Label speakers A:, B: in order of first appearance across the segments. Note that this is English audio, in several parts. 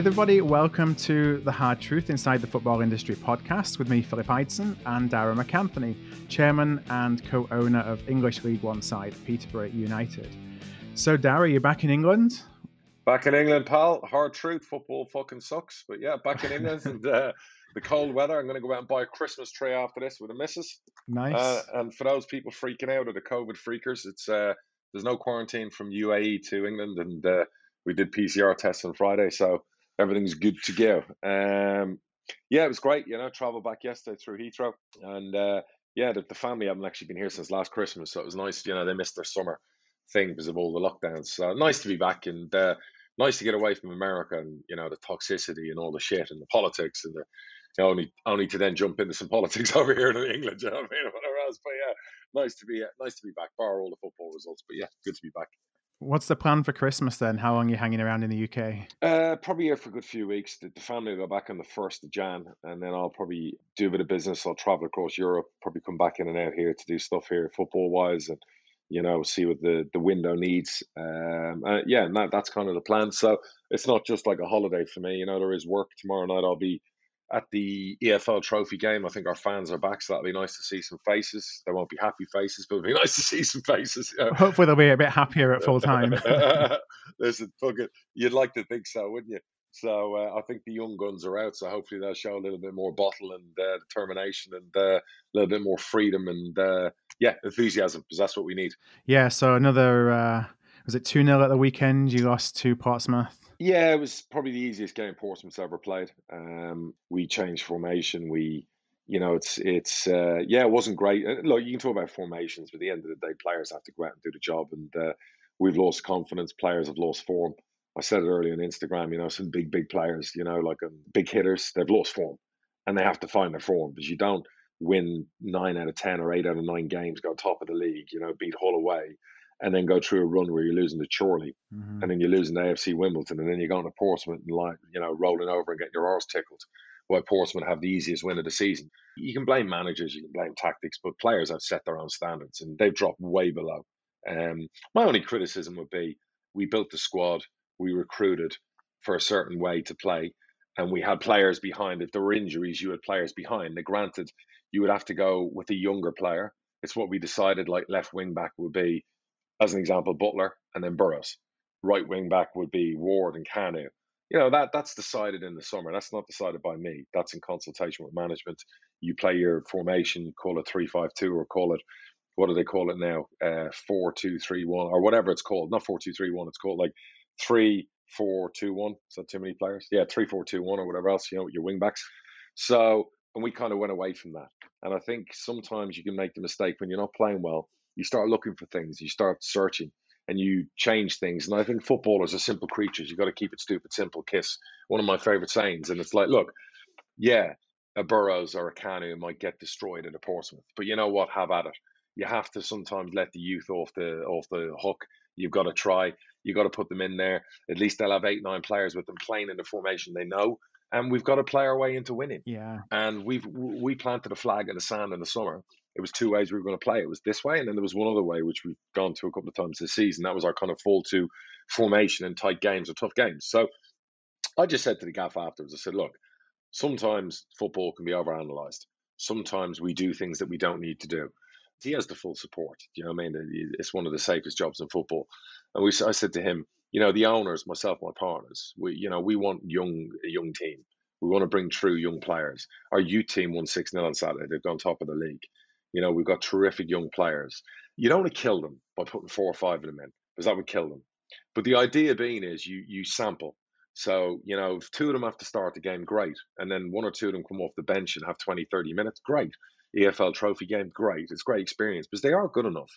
A: everybody. Welcome to The Hard Truth Inside the Football Industry podcast with me, Philip Ideson, and Darragh MacAnthony, chairman and co owner of English League One side, Peterborough United. So, Darragh, you're back in England?
B: Back in England, pal. Hard truth, football fucking sucks. But yeah, back in England and uh, the cold weather. I'm going to go out and buy a Christmas tree after this with the missus.
A: Nice.
B: Uh, and for those people freaking out or the COVID freakers, it's uh, there's no quarantine from UAE to England, and uh, we did PCR tests on Friday, so everything's good to go. Um, yeah, it was great. You know, travel back yesterday through Heathrow, and uh, yeah, the, the, family haven't actually been here since last Christmas, so it was nice. You know, they missed their summer thing because of all the lockdowns. So nice to be back, and uh, nice to get away from America and you know the toxicity and all the shit and the politics and the you know, only only to then jump into some politics over here in England. You know what I mean? Whatever else, but yeah, nice to be nice to be back. Bar all the football results, but yeah, good to be back.
A: What's the plan for Christmas then? How long are you hanging around in the UK?
B: Uh, probably here for a good few weeks. The, the family will go back on the first of Jan, and then I'll probably do a bit of business. I'll travel across Europe, probably come back in and out here to do stuff here, football wise, and you know, see what the the window needs. Um, uh, yeah, and that, that's kind of the plan. So it's not just like a holiday for me. You know, there is work tomorrow night. I'll be at the EFL Trophy game. I think our fans are back, so that'll be nice to see some faces. There won't be happy faces, but it'll be nice to see some faces.
A: You know? Hopefully, they'll be a bit happier at full time.
B: Listen, fucking, you'd like to think so, wouldn't you? So uh, I think the young guns are out. So hopefully they'll show a little bit more bottle and uh, determination and uh, a little bit more freedom and uh, yeah, enthusiasm because that's what we need.
A: Yeah. So another uh, was it two 0 at the weekend? You lost to Portsmouth.
B: Yeah, it was probably the easiest game Portsmouth's ever played. Um, we changed formation. We, you know, it's it's uh, yeah, it wasn't great. Look, you can talk about formations, but at the end of the day, players have to go out and do the job, and uh, we've lost confidence. Players have lost form. I said it earlier on Instagram. You know, some big big players, you know, like um, big hitters, they've lost form, and they have to find their form because you don't win nine out of ten or eight out of nine games, go top of the league, you know, beat Hull away and then go through a run where you're losing to Chorley, mm-hmm. and then you're losing to AFC Wimbledon, and then you're going to Portsmouth and like you know rolling over and getting your arse tickled. Why Portsmouth have the easiest win of the season? You can blame managers, you can blame tactics, but players have set their own standards and they've dropped way below. Um, my only criticism would be we built the squad, we recruited for a certain way to play, and we had players behind. If there were injuries, you had players behind. Now, granted, you would have to go with a younger player. It's what we decided, like left wing back would be as an example, Butler and then Burrows. Right wing back would be Ward and Kanu. You know, that that's decided in the summer. That's not decided by me. That's in consultation with management. You play your formation, call it three five two or call it what do they call it now? Uh four two three one or whatever it's called. Not four two three one, it's called like three four two one. Is that too many players? Yeah, three four two one or whatever else, you know, with your wing backs. So and we kind of went away from that. And I think sometimes you can make the mistake when you're not playing well you start looking for things, you start searching, and you change things. And I think footballers are simple creatures. You've got to keep it stupid, simple. Kiss one of my favorite sayings, and it's like, look, yeah, a Burrows or a Kanu might get destroyed at a Portsmouth, but you know what? Have at it. You have to sometimes let the youth off the off the hook. You've got to try. You've got to put them in there. At least they'll have eight, nine players with them playing in the formation they know and we've got to play our way into winning.
A: Yeah.
B: And we've we planted a flag in the sand in the summer. It was two ways we were going to play. It was this way, and then there was one other way which we've gone to a couple of times this season. That was our kind of fall to formation and tight games or tough games. So I just said to the gaff afterwards, I said, look, sometimes football can be overanalyzed. Sometimes we do things that we don't need to do. He has the full support. You know what I mean? It's one of the safest jobs in football. And we, I said to him, you know, the owners, myself, my partners, we, you know, we want young, a young team. We want to bring true young players. Our youth team won 6 0 on Saturday. They've gone top of the league. You know, we've got terrific young players. You don't want to kill them by putting four or five of them in because that would kill them. But the idea being is you you sample. So, you know, if two of them have to start the game, great. And then one or two of them come off the bench and have 20, 30 minutes, great. EFL trophy game, great. It's great experience because they are good enough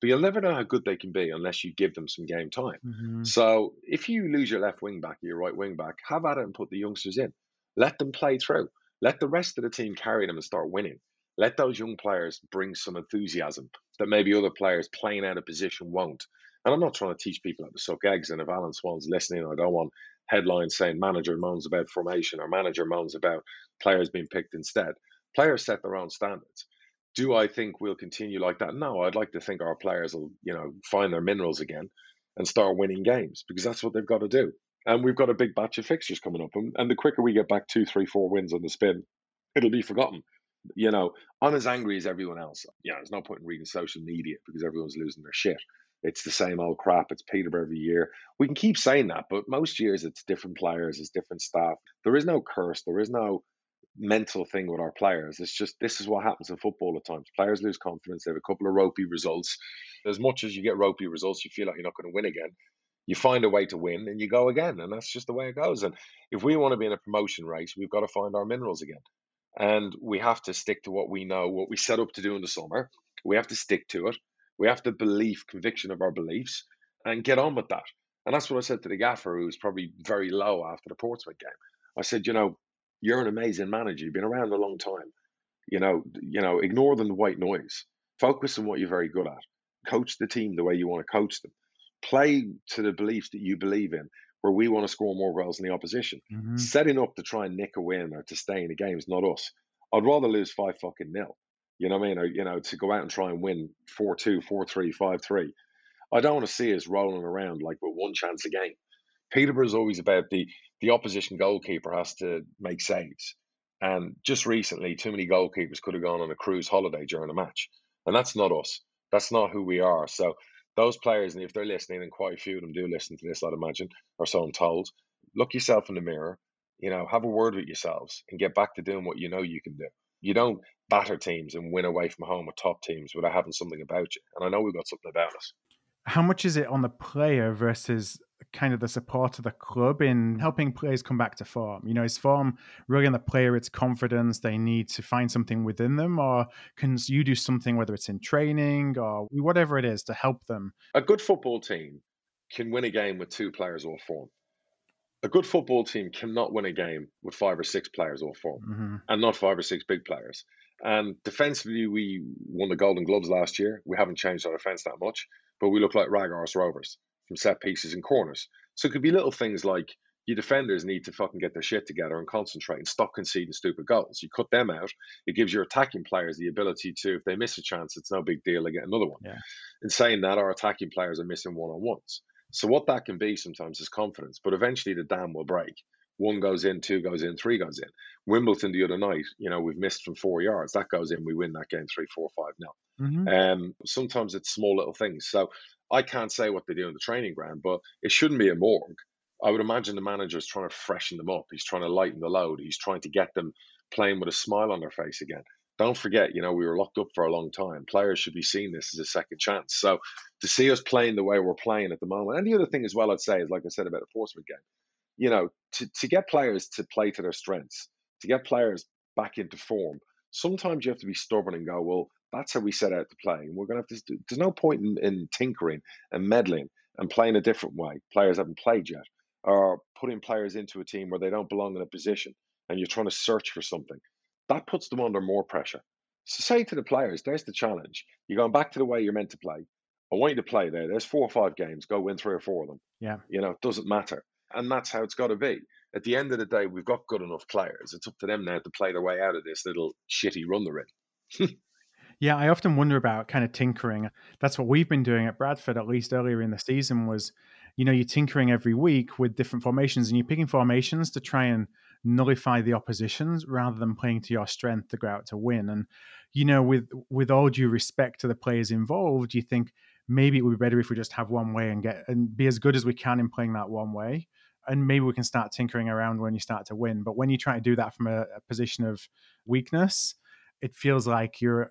B: but you'll never know how good they can be unless you give them some game time. Mm-hmm. So if you lose your left wing back or your right wing back, have at it and put the youngsters in. Let them play through. Let the rest of the team carry them and start winning. Let those young players bring some enthusiasm that maybe other players playing out of position won't. And I'm not trying to teach people how to suck eggs. And if Alan Swann's listening, I don't want headlines saying manager moans about formation or manager moans about players being picked instead. Players set their own standards do I think we'll continue like that? No, I'd like to think our players will, you know, find their minerals again and start winning games because that's what they've got to do. And we've got a big batch of fixtures coming up. And, and the quicker we get back two, three, four wins on the spin, it'll be forgotten. You know, I'm as angry as everyone else. Yeah, there's no point in reading social media because everyone's losing their shit. It's the same old crap. It's Peterborough every year. We can keep saying that, but most years it's different players, it's different staff. There is no curse. There is no mental thing with our players. It's just this is what happens in football at times. Players lose confidence. They have a couple of ropey results. As much as you get ropey results, you feel like you're not going to win again. You find a way to win and you go again, and that's just the way it goes. And if we want to be in a promotion race, we've got to find our minerals again. And we have to stick to what we know, what we set up to do in the summer. We have to stick to it. We have to believe conviction of our beliefs and get on with that. And that's what I said to the gaffer, who was probably very low after the Portsmouth game. I said, you know, you're an amazing manager. You've been around a long time. You know, you know, ignore the white noise. Focus on what you're very good at. Coach the team the way you want to coach them. Play to the beliefs that you believe in, where we want to score more goals than the opposition. Mm-hmm. Setting up to try and nick a win or to stay in the game is not us. I'd rather lose five fucking nil. You know what I mean? Or, you know, to go out and try and win 4 2, 4 3, 5 3. I don't want to see us rolling around like with one chance a game. Peterborough is always about the the opposition goalkeeper has to make saves. And just recently, too many goalkeepers could have gone on a cruise holiday during a match. And that's not us. That's not who we are. So those players, and if they're listening, and quite a few of them do listen to this, I'd imagine, or so I'm told, look yourself in the mirror, you know, have a word with yourselves and get back to doing what you know you can do. You don't batter teams and win away from home with top teams without having something about you. And I know we've got something about us.
A: How much is it on the player versus kind of the support of the club in helping players come back to form? You know, is form really in the player, its confidence, they need to find something within them, or can you do something, whether it's in training or whatever it is, to help them?
B: A good football team can win a game with two players off form. A good football team cannot win a game with five or six players off form mm-hmm. and not five or six big players. And defensively, we won the Golden Gloves last year. We haven't changed our defense that much, but we look like rag rovers from set pieces and corners. So it could be little things like your defenders need to fucking get their shit together and concentrate and stop conceding stupid goals. You cut them out, it gives your attacking players the ability to, if they miss a chance, it's no big deal, they get another one. Yeah. In saying that, our attacking players are missing one on ones. So what that can be sometimes is confidence, but eventually the dam will break. One goes in, two goes in, three goes in. Wimbledon the other night, you know, we've missed from four yards. That goes in, we win that game three, four, five nil. Mm-hmm. Um, sometimes it's small little things. So I can't say what they do in the training ground, but it shouldn't be a morgue. I would imagine the manager is trying to freshen them up. He's trying to lighten the load. He's trying to get them playing with a smile on their face again. Don't forget, you know, we were locked up for a long time. Players should be seeing this as a second chance. So to see us playing the way we're playing at the moment, and the other thing as well, I'd say is like I said about the Portsmouth game, you know, to, to get players to play to their strengths, to get players back into form, sometimes you have to be stubborn and go, well, that's how we set out to play. And we're going to have to, there's no point in, in tinkering and meddling and playing a different way. Players haven't played yet, or putting players into a team where they don't belong in a position and you're trying to search for something. That puts them under more pressure. So say to the players, there's the challenge. You're going back to the way you're meant to play. I want you to play there. There's four or five games. Go win three or four of them.
A: Yeah.
B: You know, it doesn't matter. And that's how it's got to be. At the end of the day, we've got good enough players. It's up to them now to play their way out of this little shitty run they're in.
A: Yeah, I often wonder about kind of tinkering. That's what we've been doing at Bradford, at least earlier in the season, was you know, you're tinkering every week with different formations and you're picking formations to try and nullify the oppositions rather than playing to your strength to go out to win. And, you know, with with all due respect to the players involved, you think maybe it would be better if we just have one way and get and be as good as we can in playing that one way. And maybe we can start tinkering around when you start to win. But when you try to do that from a, a position of weakness, it feels like you're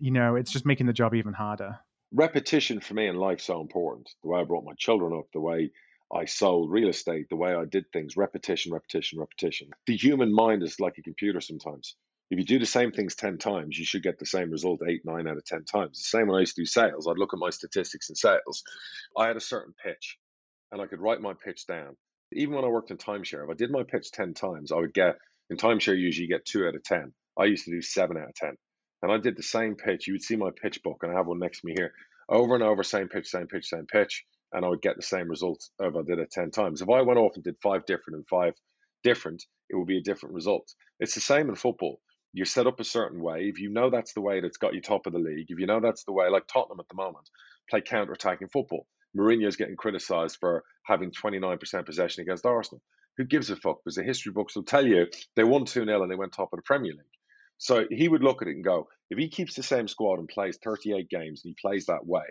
A: you know it's just making the job even harder.
B: Repetition for me in life so important. The way i brought my children up the way i sold real estate the way i did things repetition repetition repetition. The human mind is like a computer sometimes. If you do the same things 10 times you should get the same result 8 9 out of 10 times. The same when i used to do sales. I'd look at my statistics in sales. I had a certain pitch and i could write my pitch down. Even when i worked in timeshare if i did my pitch 10 times i would get in timeshare usually you get 2 out of 10 I used to do seven out of 10. And I did the same pitch. You would see my pitch book, and I have one next to me here. Over and over, same pitch, same pitch, same pitch. And I would get the same results if I did it 10 times. If I went off and did five different and five different, it would be a different result. It's the same in football. You're set up a certain way. If you know that's the way that's got you top of the league, if you know that's the way, like Tottenham at the moment, play counter attacking football. Mourinho's getting criticised for having 29% possession against Arsenal. Who gives a fuck? Because the history books will tell you they won 2 0 and they went top of the Premier League. So he would look at it and go, if he keeps the same squad and plays 38 games and he plays that way,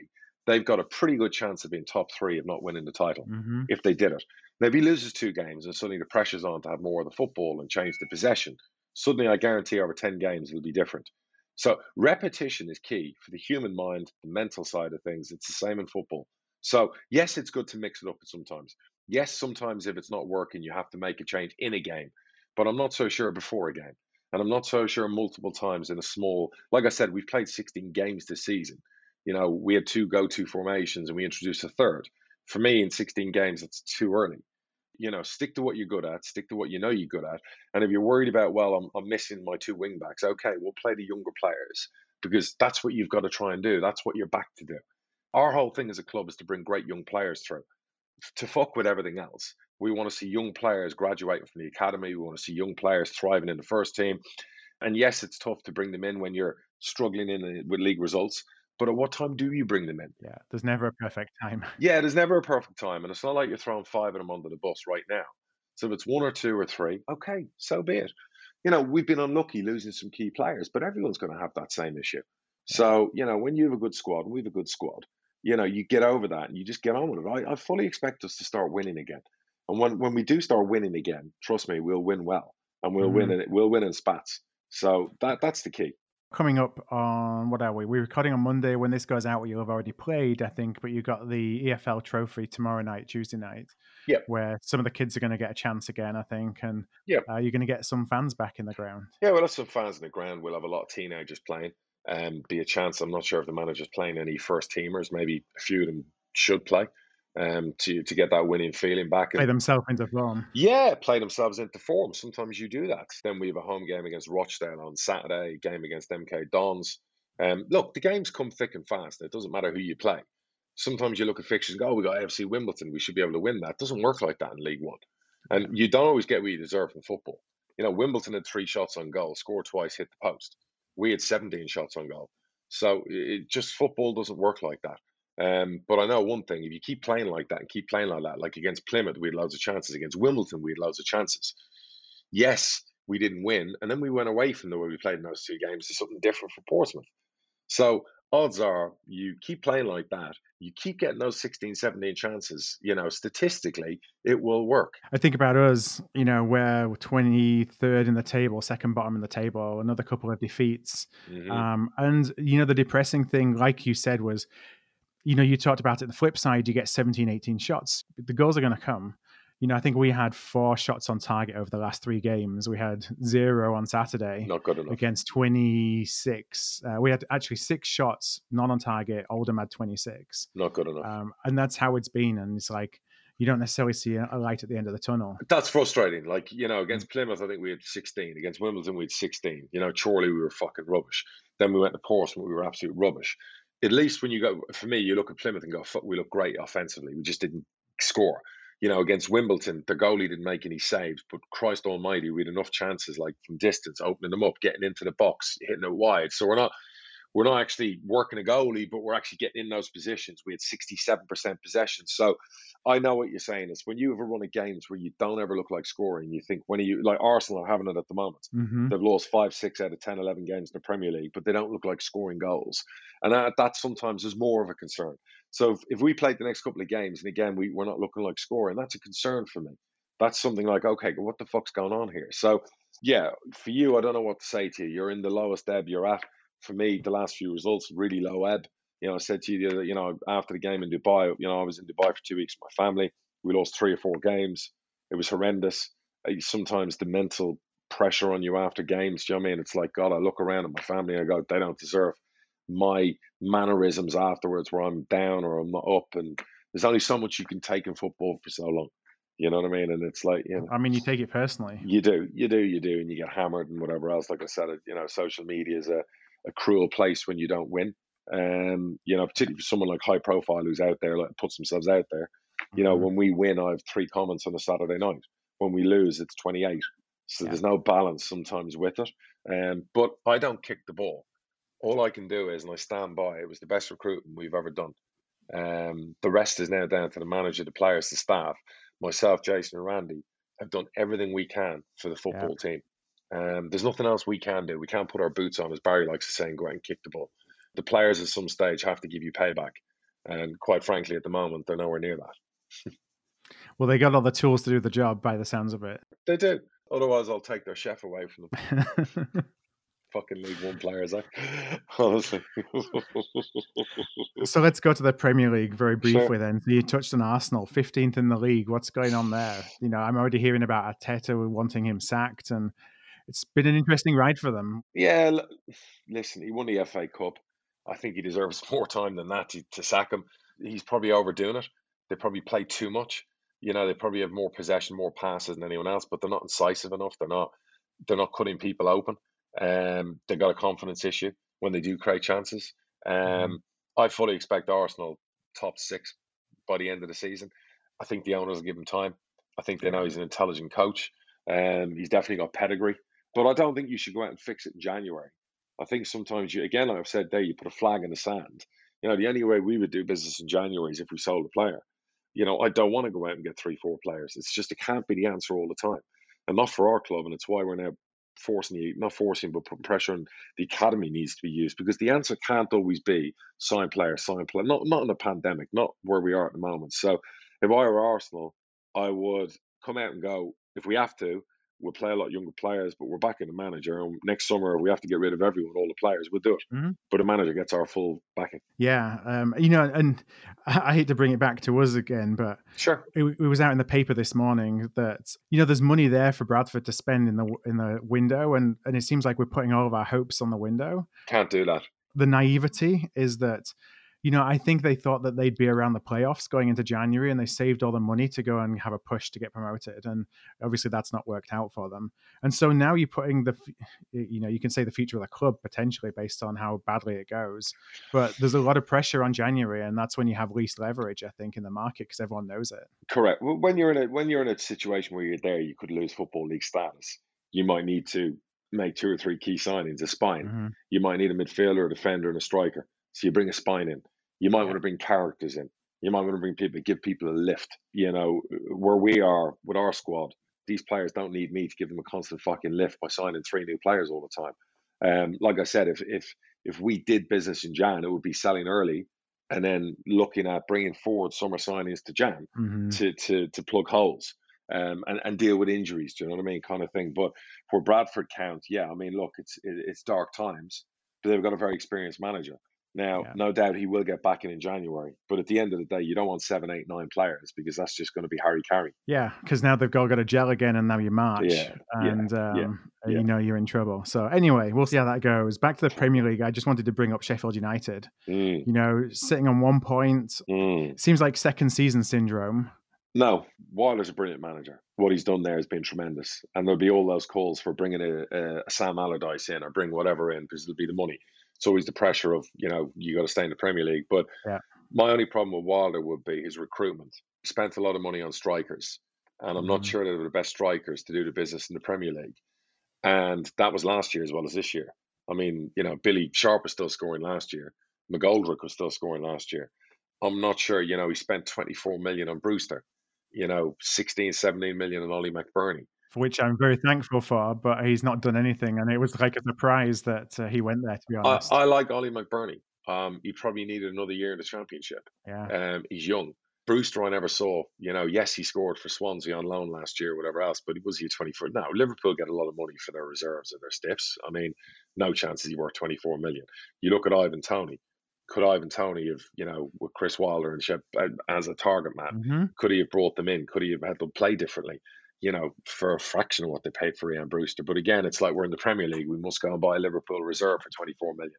B: they've got a pretty good chance of being top three of not winning the title mm-hmm. if they did it. Now, if he loses two games and suddenly the pressure's on to have more of the football and change the possession, suddenly I guarantee over 10 games it'll be different. So repetition is key for the human mind, the mental side of things. It's the same in football. So yes, it's good to mix it up sometimes. Yes, sometimes if it's not working, you have to make a change in a game. But I'm not so sure before a game. And I'm not so sure multiple times in a small, like I said, we've played 16 games this season. You know, we had two go to formations and we introduced a third. For me, in 16 games, it's too early. You know, stick to what you're good at, stick to what you know you're good at. And if you're worried about, well, I'm, I'm missing my two wing backs, okay, we'll play the younger players because that's what you've got to try and do. That's what you're back to do. Our whole thing as a club is to bring great young players through. To fuck with everything else, we want to see young players graduating from the academy. We want to see young players thriving in the first team. And yes, it's tough to bring them in when you're struggling in uh, with league results. But at what time do you bring them in?
A: Yeah, there's never a perfect time.
B: Yeah, there's never a perfect time. And it's not like you're throwing five of them under the bus right now. So if it's one or two or three, okay, so be it. You know, we've been unlucky losing some key players, but everyone's going to have that same issue. So, you know, when you have a good squad, and we have a good squad, you know, you get over that and you just get on with it. I, I fully expect us to start winning again. And when, when we do start winning again, trust me, we'll win well. And we'll mm. win it. We'll win in spats. So that that's the key
A: coming up on what are we? We're recording on Monday. When this goes out, you'll have already played, I think. But you got the EFL Trophy tomorrow night, Tuesday night.
B: Yeah.
A: Where some of the kids are going to get a chance again, I think, and
B: yeah,
A: uh, you're going to get some fans back in the ground.
B: Yeah, we'll have some fans in the ground. We'll have a lot of teenagers playing. Um, be a chance. I'm not sure if the manager's playing any first teamers. Maybe a few of them should play um, to to get that winning feeling back.
A: Play themselves into form.
B: Yeah, play themselves into form. Sometimes you do that. Then we have a home game against Rochdale on Saturday, game against MK Dons. Um, look, the games come thick and fast. It doesn't matter who you play. Sometimes you look at fixtures and go, oh, we got AFC Wimbledon. We should be able to win that. It doesn't work like that in League One. And you don't always get what you deserve in football. You know, Wimbledon had three shots on goal, scored twice, hit the post. We had 17 shots on goal. So it just football doesn't work like that. Um, but I know one thing: if you keep playing like that and keep playing like that, like against Plymouth, we had loads of chances. Against Wimbledon, we had loads of chances. Yes, we didn't win, and then we went away from the way we played in those two games to something different for Portsmouth. So odds are you keep playing like that, you keep getting those 16, 17 chances, you know, statistically, it will work.
A: I think about us, you know, we're 23rd in the table, second bottom in the table, another couple of defeats. Mm-hmm. Um, and, you know, the depressing thing, like you said, was you know, you talked about it. The flip side, you get 17, 18 shots. The goals are going to come. You know, I think we had four shots on target over the last three games. We had zero on Saturday.
B: Not good enough.
A: Against 26. Uh, we had actually six shots, not on target. Oldham had 26.
B: Not good enough.
A: Um, and that's how it's been. And it's like, you don't necessarily see a light at the end of the tunnel.
B: That's frustrating. Like, you know, against Plymouth, I think we had 16. Against Wimbledon, we had 16. You know, Chorley, we were fucking rubbish. Then we went to Portsmouth, we were absolute rubbish at least when you go for me, you look at Plymouth and go, we look great offensively. We just didn't score. You know, against Wimbledon, the goalie didn't make any saves, but Christ Almighty, we had enough chances, like from distance, opening them up, getting into the box, hitting it wide. So we're not we're not actually working a goalie, but we're actually getting in those positions. We had 67% possession. So I know what you're saying is when you have a run of games where you don't ever look like scoring, you think when are you like Arsenal are having it at the moment. Mm-hmm. They've lost five, six out of 10, 11 games in the Premier League, but they don't look like scoring goals. And that, that sometimes is more of a concern. So if, if we played the next couple of games and again, we, we're not looking like scoring, that's a concern for me. That's something like, okay, what the fuck's going on here? So yeah, for you, I don't know what to say to you. You're in the lowest ebb you're at for me, the last few results really low ebb. You know, I said to you, you know, after the game in Dubai, you know, I was in Dubai for two weeks with my family. We lost three or four games. It was horrendous. Uh, sometimes the mental pressure on you after games, do you know what I mean? It's like, God, I look around at my family and I go, they don't deserve my mannerisms afterwards where I'm down or I'm not up. And there's only so much you can take in football for so long. You know what I mean? And it's like, you know, I
A: mean, you take it personally.
B: You do, you do, you do, and you get hammered and whatever else. Like I said, you know, social media is a a cruel place when you don't win. Um, you know, particularly for someone like high profile who's out there, like puts themselves out there. You know, mm-hmm. when we win, I have three comments on a Saturday night. When we lose, it's 28. So yeah. there's no balance sometimes with it. Um, but I don't kick the ball. All I can do is, and I stand by, it was the best recruiting we've ever done. Um, the rest is now down to the manager, the players, the staff. Myself, Jason, and Randy have done everything we can for the football yeah. team. Um, there's nothing else we can do. We can't put our boots on, as Barry likes to say, and go out and kick the ball. The players at some stage have to give you payback. And quite frankly, at the moment, they're nowhere near that.
A: well, they got all the tools to do the job by the sounds of it.
B: They do. Otherwise, I'll take their chef away from them. Fucking League One players, eh? honestly.
A: so let's go to the Premier League very briefly sure. then. So you touched on Arsenal, 15th in the league. What's going on there? You know, I'm already hearing about Arteta wanting him sacked, and it's been an interesting ride for them.
B: Yeah, listen, he won the FA Cup. I think he deserves more time than that to, to sack him. He's probably overdoing it. They probably play too much. You know, they probably have more possession, more passes than anyone else, but they're not incisive enough. They're not. They're not cutting people open. Um, they've got a confidence issue when they do create chances. Mm-hmm. Um, I fully expect Arsenal top six by the end of the season. I think the owners will give him time. I think they know he's an intelligent coach. Um, he's definitely got pedigree, but I don't think you should go out and fix it in January. I think sometimes you, again, I've said there, you put a flag in the sand. You know, the only way we would do business in January is if we sold a player. You know, I don't want to go out and get three, four players. It's just it can't be the answer all the time, and not for our club. And it's why we're now forcing you, not forcing, but putting pressure on the academy needs to be used because the answer can't always be sign player, sign player. Not not in a pandemic, not where we are at the moment. So if I were Arsenal, I would come out and go if we have to. We'll play a lot younger players, but we're back in the manager. And next summer, we have to get rid of everyone, all the players. We'll do it. Mm-hmm. But the manager gets our full backing.
A: Yeah, um, you know, and I hate to bring it back to us again, but
B: sure,
A: it, it, was out in the paper this morning that you know there's money there for Bradford to spend in the in the window, and and it seems like we're putting all of our hopes on the window.
B: Can't do that.
A: The naivety is that you know, I think they thought that they'd be around the playoffs going into January and they saved all the money to go and have a push to get promoted. And obviously that's not worked out for them. And so now you're putting the, you know, you can say the future of the club potentially based on how badly it goes. But there's a lot of pressure on January and that's when you have least leverage, I think, in the market because everyone knows it.
B: Correct. Well, when you're in a, when you're in a situation where you're there, you could lose football league status. You might need to make two or three key signings, a spine. Mm-hmm. You might need a midfielder, a defender, and a striker. So you bring a spine in you might yeah. want to bring characters in. You might want to bring people, give people a lift. You know, where we are with our squad, these players don't need me to give them a constant fucking lift by signing three new players all the time. Um, like I said, if if if we did business in Jan, it would be selling early and then looking at bringing forward summer signings to Jan mm-hmm. to to to plug holes um, and and deal with injuries. Do you know what I mean? Kind of thing. But for Bradford count, yeah, I mean, look, it's it, it's dark times, but they've got a very experienced manager. Now, yeah. no doubt he will get back in in January, but at the end of the day, you don't want seven, eight, nine players because that's just going to be Harry Carey.
A: Yeah, because now they've all got a gel again, and now you march, yeah, and yeah, um, you know you're in trouble. So anyway, we'll see how that goes. Back to the Premier League. I just wanted to bring up Sheffield United. Mm. You know, sitting on one point, mm. seems like second season syndrome.
B: No, Wilder's a brilliant manager. What he's done there has been tremendous, and there'll be all those calls for bringing a, a Sam Allardyce in or bring whatever in because it'll be the money it's always the pressure of you know you got to stay in the Premier League. But yeah. my only problem with Wilder would be his recruitment. He spent a lot of money on strikers, and I'm not mm-hmm. sure that they're the best strikers to do the business in the Premier League. And that was last year as well as this year. I mean, you know, Billy Sharp was still scoring last year. McGoldrick was still scoring last year. I'm not sure, you know, he spent 24 million on Brewster, you know, 16, 17 million on Ollie McBurnie
A: for which I'm very thankful for. But he's not done anything, and it was like a surprise that uh, he went there. To be honest,
B: I, I like Ollie McBurnie. Um, he probably needed another year in the championship.
A: Yeah,
B: um, he's young. Brewster, I never saw. You know, yes, he scored for Swansea on loan last year, whatever else, but he was he 24. Now, Liverpool get a lot of money for their reserves and their stiffs. I mean, no chances he worth 24 million. You look at Ivan Toney Could Ivan Toney have, you know, with Chris Wilder and Shep uh, as a target man, mm-hmm. could he have brought them in? Could he have had them play differently? You know, for a fraction of what they paid for Rhian Brewster. But again, it's like we're in the Premier League. We must go and buy a Liverpool reserve for 24 million.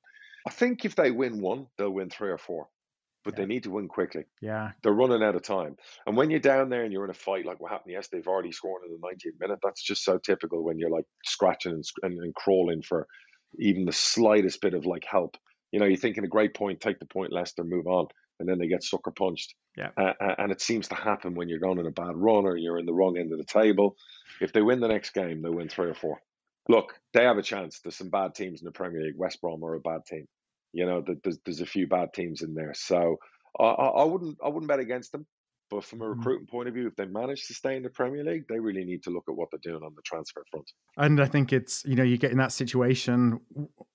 B: I think if they win one, they'll win three or four. But yeah. they need to win quickly.
A: Yeah.
B: They're running out of time. And when you're down there and you're in a fight like what happened yesterday, they've already scored in the 90th minute. That's just so typical when you're like scratching and, and, and crawling for even the slightest bit of like help. You know, you're thinking a great point, take the point, Leicester, move on and then they get sucker punched.
A: Yeah.
B: Uh, and it seems to happen when you're going in a bad run or you're in the wrong end of the table. If they win the next game, they win three or four. Look, they have a chance. There's some bad teams in the Premier League. West Brom are a bad team. You know, there's, there's a few bad teams in there. So I, I wouldn't I wouldn't bet against them. But from a
A: Mhm.
B: recruiting point of view, if they manage to stay in the Premier League, they really need to look at what they're doing on the transfer front.
A: And I think it's, you know, you get in that situation.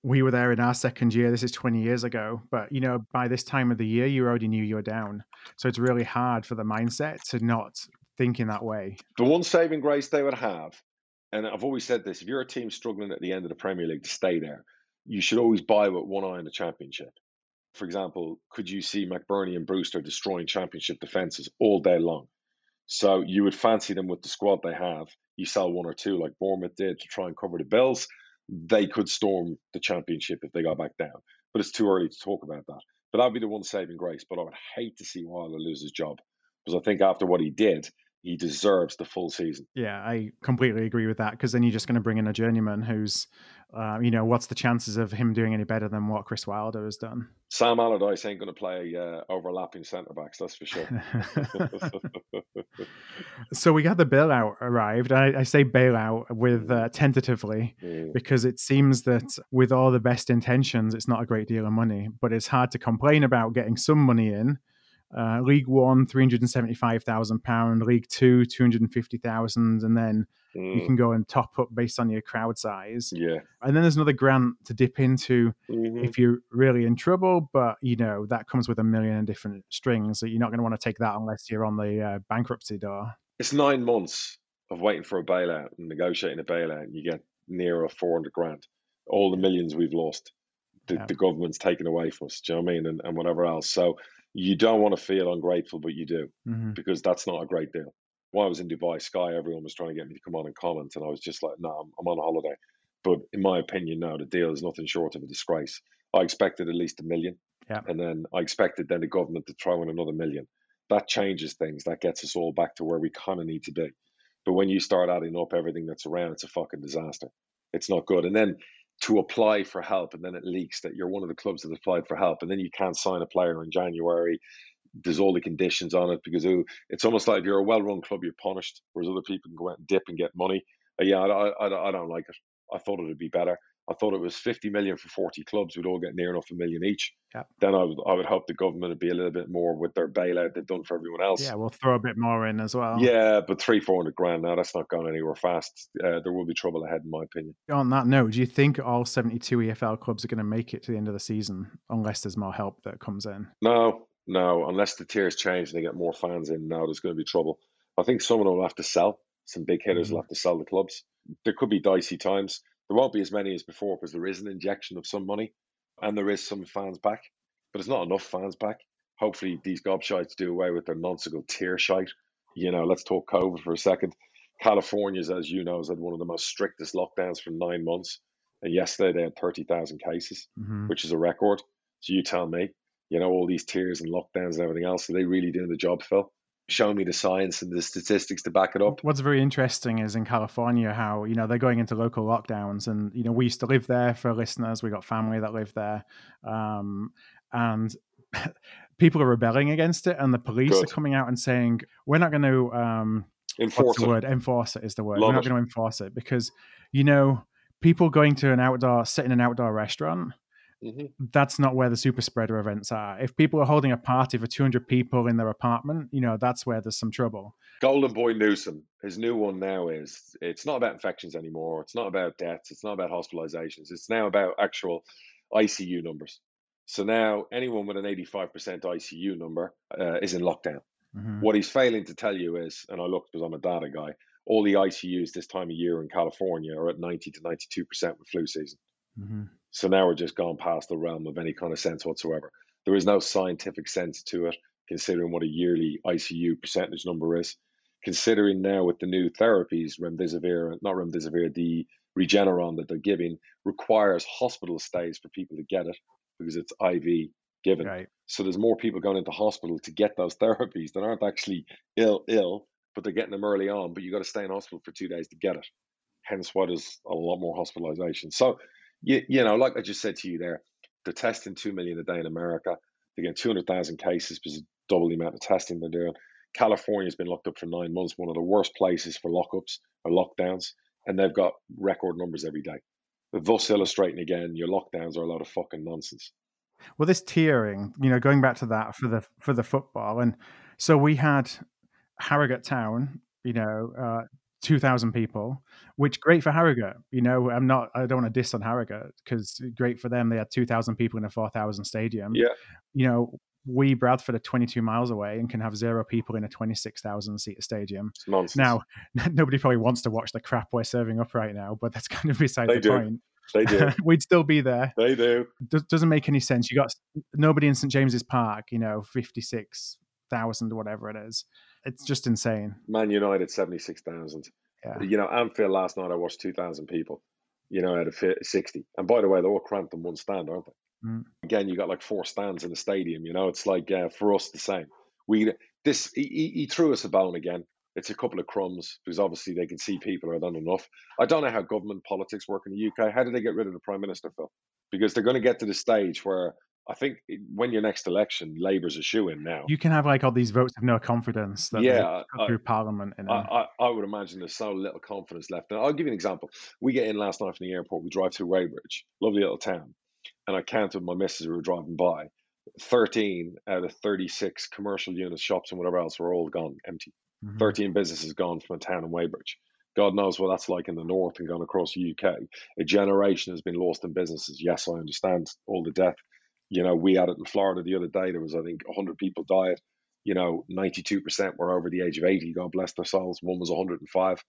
A: We were there in our second year. This is 20 years ago. But, you know, by this time of the year, you already knew you were down. So it's really hard for the mindset to not think in that way.
B: The one saving grace they would have, and I've always said this: if you're a team struggling at the end of the Premier League to stay there, you should always buy with one eye on the Championship. For example, could you see McBurnie and Brewster destroying Championship defenses all day long? So you would fancy them with the squad they have. You sell one or two, like Bournemouth did, to try and cover the bills. They could storm the Championship if they got back down, but it's too early to talk about that. But that'd be the one saving grace. But I would hate to see Wilder lose his job because I think after what he did, he deserves the full season.
A: Yeah, I completely agree with that because then you're just going to bring in a journeyman who's, uh, you know, what's the chances of him doing any better than what Chris Wilder has done?
B: Sam Allardyce ain't going to play uh, overlapping centre backs, that's for sure.
A: so we got the bailout arrived. I, I say bailout with uh, tentatively
B: Mm,
A: because it seems that with all the best intentions, it's not a great deal of money, but it's hard to complain about getting some money in. Uh, League One, three hundred and seventy-five thousand pound. League Two, two hundred and fifty thousand, and then you
B: mm,
A: can go and top up based on your crowd size.
B: yeah.
A: And then there's another grant to dip into
B: Mhm.
A: if you're really in trouble, but you know that comes with a million different strings. So you're not going to want to take that unless you're on the uh, bankruptcy door.
B: It's nine months of waiting for a bailout and negotiating a bailout, and you get near a 400 grand. All the millions we've lost, the,
A: Yeah.
B: the government's taken away from us, do you know what I mean? And, and whatever else. So you don't want to feel ungrateful, but you do.
A: hmm
B: because that's not a great deal. When I was in Dubai, Sky, everyone was trying to get me to come on and comment, and I was just like, no, I'm, I'm on holiday. But in my opinion, now the deal is nothing short of a disgrace. I expected at least a million,
A: Yeah.
B: and then I expected then the government to throw in another million. That changes things. That gets us all back to where we kind of need to be. But when you start adding up everything that's around, it's a fucking disaster. It's not good. And then to apply for help, and then it leaks that you're one of the clubs that applied for help, and then you can't sign a player in January there's all the conditions on it because it's almost like if you're a well-run club, you're punished, whereas other people can go out and dip and get money. Uh, yeah, I, I, I don't like it. I thought it would be better. I thought it was 50 million for 40 clubs. We'd all get near enough a million each.
A: Yep.
B: Then I would, I would hope the government would be a little bit more with their bailout they've done for everyone else.
A: Yeah, we'll throw a bit more in as well.
B: Yeah, but three, four hundred grand now, that's not going anywhere fast. Uh, there will be trouble ahead, in my opinion.
A: On that note, do you think all 72 EFL clubs are going to make it to the end of the season unless there's more help that comes in?
B: No, no, unless the tiers change and they get more fans in, now there's going to be trouble. I think someone will have to sell. Some big hitters
A: Mhm.
B: will have to sell the clubs. There could be dicey times. There won't be as many as before because there is an injection of some money and there is some fans back, but it's not enough fans back. Hopefully, these gobshites do away with their nonsensical tier shite. You know, let's talk COVID for a second. California's, as you know, has had one of the most strictest lockdowns for nine months. And yesterday they had 30,000 cases
A: hmm
B: which is a record. So you tell me, you know, all these tiers and lockdowns and everything else, are they really doing the job, Phil? Show me the science and the statistics to back it up.
A: What's very interesting is in California how you know they're going into local lockdowns, and you know we used to live there. For listeners, we got family that live there, um, and people are rebelling against it, and the police
B: Good.
A: are coming out and saying we're not going to. Um,
B: Enforce
A: the
B: it.
A: word? Enforce it is the word.
B: Love
A: we're not
B: it.
A: going to enforce it because you know people going to an outdoor, sit in an outdoor restaurant.
B: Hmm
A: That's not where the super spreader events are. If people are holding a party for 200 people in their apartment, you know that's where there's some trouble.
B: Golden Boy Newsom, his new one now is it's not about infections anymore. It's not about deaths. It's not about hospitalizations. It's now about actual ICU numbers. So now anyone with an 85% ICU number uh, is in lockdown.
A: Mhm.
B: What he's failing to tell you is, and I looked because I'm a data guy, all the ICUs this time of year in California are at 90 to 92% with flu season.
A: Mhm.
B: So now we're just gone past the realm of any kind of sense whatsoever. There is no scientific sense to it, considering what a yearly ICU percentage number is. Considering now with the new therapies, remdesivir, not remdesivir, the Regeneron that they're giving requires hospital stays for people to get it because it's IV given.
A: Right.
B: So there's more people going into hospital to get those therapies that aren't actually ill, ill, but they're getting them early on. But you got to stay in hospital for two days to get it. Hence, why there's a lot more hospitalization. So, you, you know, like I just said to you there, they're testing two million a day in America. They're getting 200,000 cases because of double the amount of testing they're doing. California's been locked up for nine months, one of the worst places for lockups or lockdowns, and they've got record numbers every day. Thus illustrating again, your lockdowns are a lot of fucking nonsense.
A: Well, this tiering, you know, going back to that for the for the football, and so we had Harrogate Town, you know, uh, two thousand people, which great for Harrogate. You know, I'm not, I don't want to diss on Harrogate because great for them. They had two thousand people in a four thousand stadium.
B: Yeah.
A: You know, we Bradford are 22 miles away and can have zero people in a 26,000 seat stadium. Now, nobody probably wants to watch the crap we're serving up right now, but that's kind of beside
B: They
A: the
B: do.
A: point.
B: they do.
A: We'd still be there.
B: they do.
A: Does, doesn't make any sense. You got nobody in St James's Park, you know, 56,000 or whatever it is. It's just insane.
B: Man United, 76,000.
A: Yeah.
B: You know, Anfield last night, I watched 2,000 people, you know, out of 60. And by the way, they're all cramped in one stand, aren't they?
A: Mm.
B: Again, you got like four stands in the stadium, you know, it's like uh, for us the same. We, this, he, he he threw us a bone again. It's a couple of crumbs because obviously they can see people are done enough. I don't know how government politics work in the UK. How do they get rid of the Prime Minister, Phil? Because they're going to get to the stage where I think when your next election, Labour's a shoe in now.
A: You can have like all these votes of no confidence that
B: Yeah, I-
A: through Parliament. And
B: I, I, I would imagine there's so little confidence left. And I'll give you an example. We get in last night from the airport. We drive through Weybridge, lovely little town. And I counted my missus who were driving by. 13 out of 36 commercial units, shops, and whatever else were all gone, empty.
A: Mhm.
B: 13 businesses gone from a town in Weybridge. God knows what that's like in the north and gone across the UK. A generation has been lost in businesses. Yes, I understand all the death. You know, we had it in Florida the other day. There was, I think, 100 people died. You know, 92% were over the age of 80. God bless their souls. One was 105.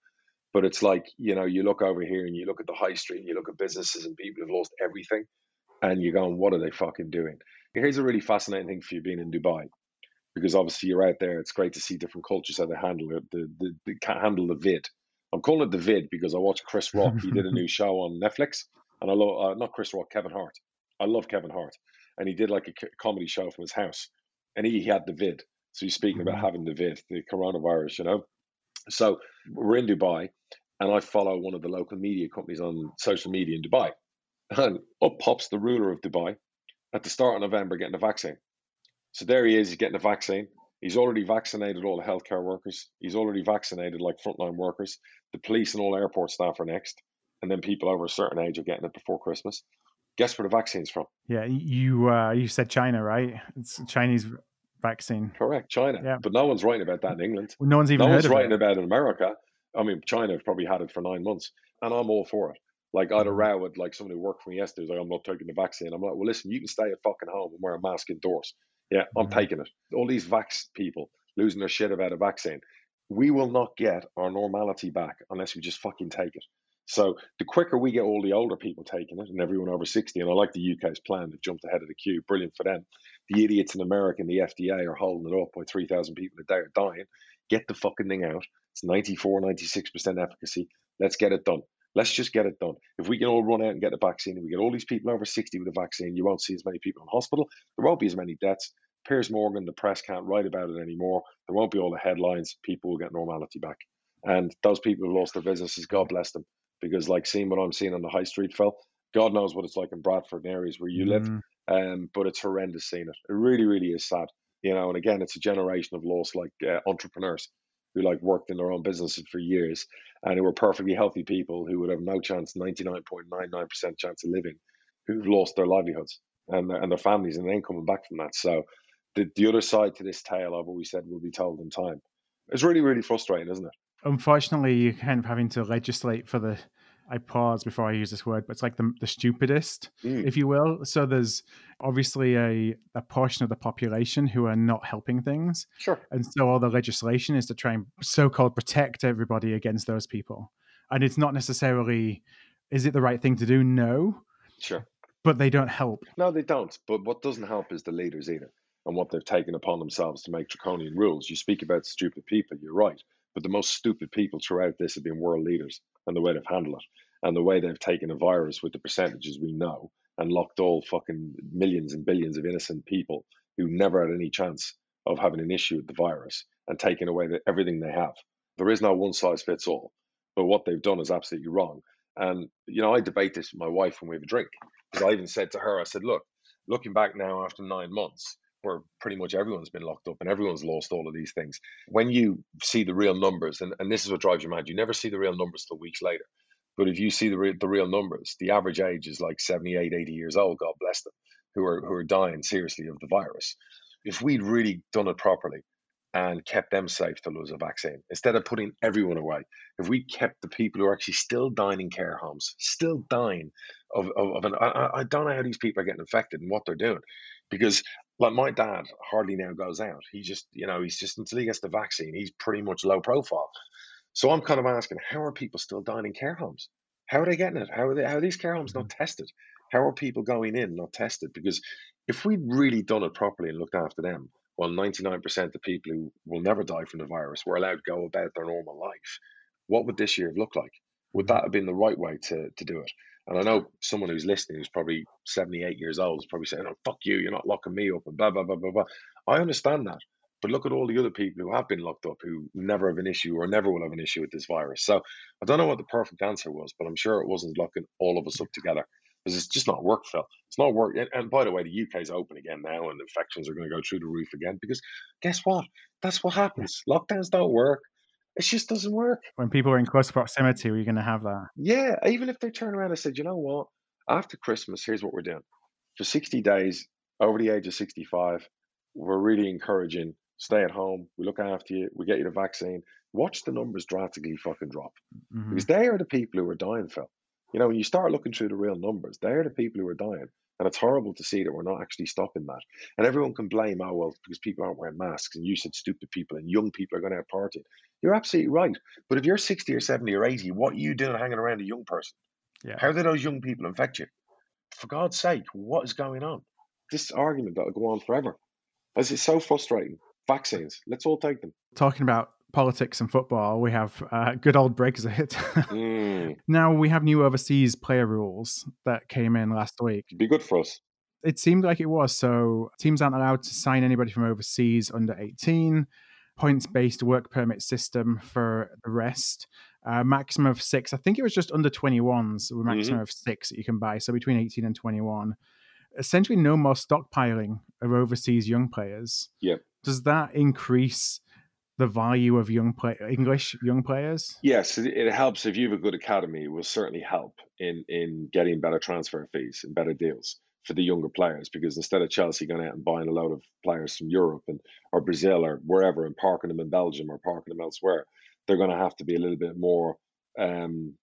B: But it's like, you know, you look over here and you look at the high street and you look at businesses and people have lost everything. And you're going, what are they fucking doing? Here's a really fascinating thing for you being in Dubai because obviously you're out there. It's great to see different cultures how they handle it. The the, the can't handle the vid. I'm calling it the vid because I watched Chris Rock. He did a new show on Netflix, and I love uh, not Chris Rock, Kevin Hart. I love Kevin Hart, and he did like a comedy show from his house, and he, he had the vid. So he's speaking about
A: Mhm.
B: having the vid, the coronavirus, you know. So we're in Dubai, and I follow one of the local media companies on social media in Dubai, and up pops the ruler of Dubai at the start of November getting a vaccine. So there he is, he's getting a vaccine. He's already vaccinated all the healthcare workers. He's already vaccinated like frontline workers. The police and all airport staff are next. And then people over a certain age are getting it before Christmas. Guess where the vaccine's from?
A: Yeah, you uh, you said China, right? It's a Chinese vaccine.
B: Correct, China.
A: Yeah.
B: But no one's writing about that in England.
A: No one's even
B: no one's writing
A: it.
B: about it in America. I mean, China have probably had it for nine months, and I'm all for it. Like I had a
A: Mhm.
B: row with like somebody who worked for me yesterday. was Like I'm not taking the vaccine. I'm like, well, listen, you can stay at fucking home and wear a mask indoors. Yeah, I'm
A: Mhm.
B: taking it. All these vax people losing their shit about a vaccine. We will not get our normality back unless we just fucking take it. So the quicker we get all the older people taking it and everyone over 60, and I like the UK's plan, they've jumped ahead of the queue. Brilliant for them. The idiots in America and the FDA are holding it up by 3,000 people a day are dying. Get the fucking thing out. It's 94, 96% efficacy. Let's get it done. Let's just get it done. If we can all run out and get the vaccine, and we get all these people over 60 with a vaccine, you won't see as many people in hospital. There won't be as many deaths. Piers Morgan, the press can't write about it anymore. There won't be all the headlines. People will get normality back. And those people who lost their businesses, God bless them. Because, like seeing what I'm seeing on the high street, Phil, God knows what it's like in Bradford and areas where you live.
A: Mm,
B: Um, but it's horrendous seeing it. It really, really is sad. You know, and again, it's a generation of lost like uh, entrepreneurs who like worked in their own businesses for years and who were perfectly healthy people who would have no chance, 99.99% chance of living, who've lost their livelihoods and their, and their families and then coming back from that. So the, the other side to this tale, I've always said, will be told in time. It's really, really frustrating, isn't it?
A: Unfortunately, you're kind of having to legislate for the. I pause before I use this word, but it's like the, the stupidest,
B: Mm.
A: if you will. So there's obviously a, a portion of the population who are not helping things.
B: Sure.
A: And so all the legislation is to try and so called protect everybody against those people. And it's not necessarily, is it the right thing to do? No,
B: Sure.
A: but they don't help.
B: No, they don't. But what doesn't help is the leaders either and what they've taken upon themselves to make draconian rules. You speak about stupid people, you're right. But the most stupid people throughout this have been world leaders and the way they've handled it and the way they've taken a virus with the percentages we know and locked all fucking millions and billions of innocent people who never had any chance of having an issue with the virus and taking away the, everything they have. There is no one size fits all. But what they've done is absolutely wrong. And, you know, I debate this with my wife when we have a drink because I even said to her, I said, look, looking back now after nine months, where pretty much everyone's been locked up and everyone's lost all of these things, when you see the real numbers, and, and this is what drives you mad, you never see the real numbers till weeks later. But if you see the, re- the real numbers, the average age is like 78, 80 years old, God bless them. who are who are dying seriously of the virus. If we'd really done it properly and kept them safe to lose a vaccine, instead of putting everyone away, if we kept the people who are actually still dying in care homes, still dying of, of, of an, I, I don't know how these people are getting infected and what they're doing, because like my dad hardly now goes out. He just, you know, he's just until he gets the vaccine, he's pretty much low profile. So I'm kind of asking, how are people still dying in care homes? How are they getting it? How are they? How are these care homes not mm-hmm. tested? How are people going in not tested? Because if we'd really done it properly and looked after them, well, 99% of people who will never die from the virus were allowed to go about their normal life. What would this year have looked like? Would that have been the right way to, to do it? And I know someone who's listening who's probably 78 years old is probably saying, oh, fuck you, you're not locking me up and blah, blah, blah, blah, blah. I understand that. But look at all the other people who have been locked up who never have an issue or never will have an issue with this virus. So I don't know what the perfect answer was, but I'm sure it wasn't locking all of us up together because it's just not work, Phil. It's not work. And, by the way, the UK is open again now, and infections are going to go through the roof again because guess what? That's what happens. Lockdowns don't work. It just doesn't work.
A: When people are in close proximity, are you going to have that?
B: Yeah. Even if they turn around and said, you know what? After Christmas, here's what we're doing. For 60 days, over the age of 65, we're really encouraging stay at home. We look after you. We get you the vaccine. Watch the numbers drastically fucking drop mm-hmm. because they are the people who are dying, Phil. You know, when you start looking through the real numbers, they're the people who are dying. And it's horrible to see that we're not actually stopping that. And everyone can blame, oh, well, because people aren't wearing masks and you said stupid people and young people are going to have partying. You're absolutely right. But if you're 60 or 70 or 80, what are you doing hanging around a young person? Yeah. How do those young people infect you? For God's sake, what is going on? This argument that will go on forever. This is so frustrating. Vaccines, let's all take them.
A: Talking about politics and football, we have uh, good old Brexit. mm. Now we have new overseas player rules that came in last week.
B: Be good for us.
A: It seemed like it was. So teams aren't allowed to sign anybody from overseas under 18. Points based work permit system for the rest. Uh, maximum of six. I think it was just under 21s, a maximum mm-hmm. of six that you can buy. So between 18 and 21. Essentially, no more stockpiling of overseas young players.
B: Yep.
A: Does that increase the value of young play English young players?
B: Yes, it, helps if you have a good academy. It will certainly help in in getting better transfer fees and better deals for the younger players because instead of Chelsea going out and buying a load of players from Europe and or Brazil or wherever and parking them in Belgium or parking them elsewhere, they're going to have to be a little bit more um,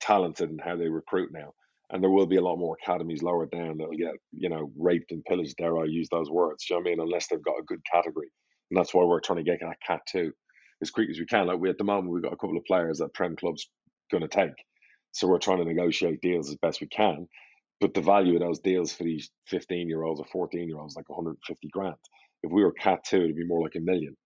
B: talented in how they recruit now. And there will be a lot more academies lower down that'll get, you know, raped and pillaged, dare I use those words. Do you know I mean? Unless they've got a good category and that's why we're trying to get that cat too as quick as we can. Like we at the moment, we've got a couple of players that Prem clubs going to take, so we're trying to negotiate deals as best we can. But the value of those deals for these 15 year olds or 14 year olds, like 150 grand. If we were cat two, it'd be more like a million.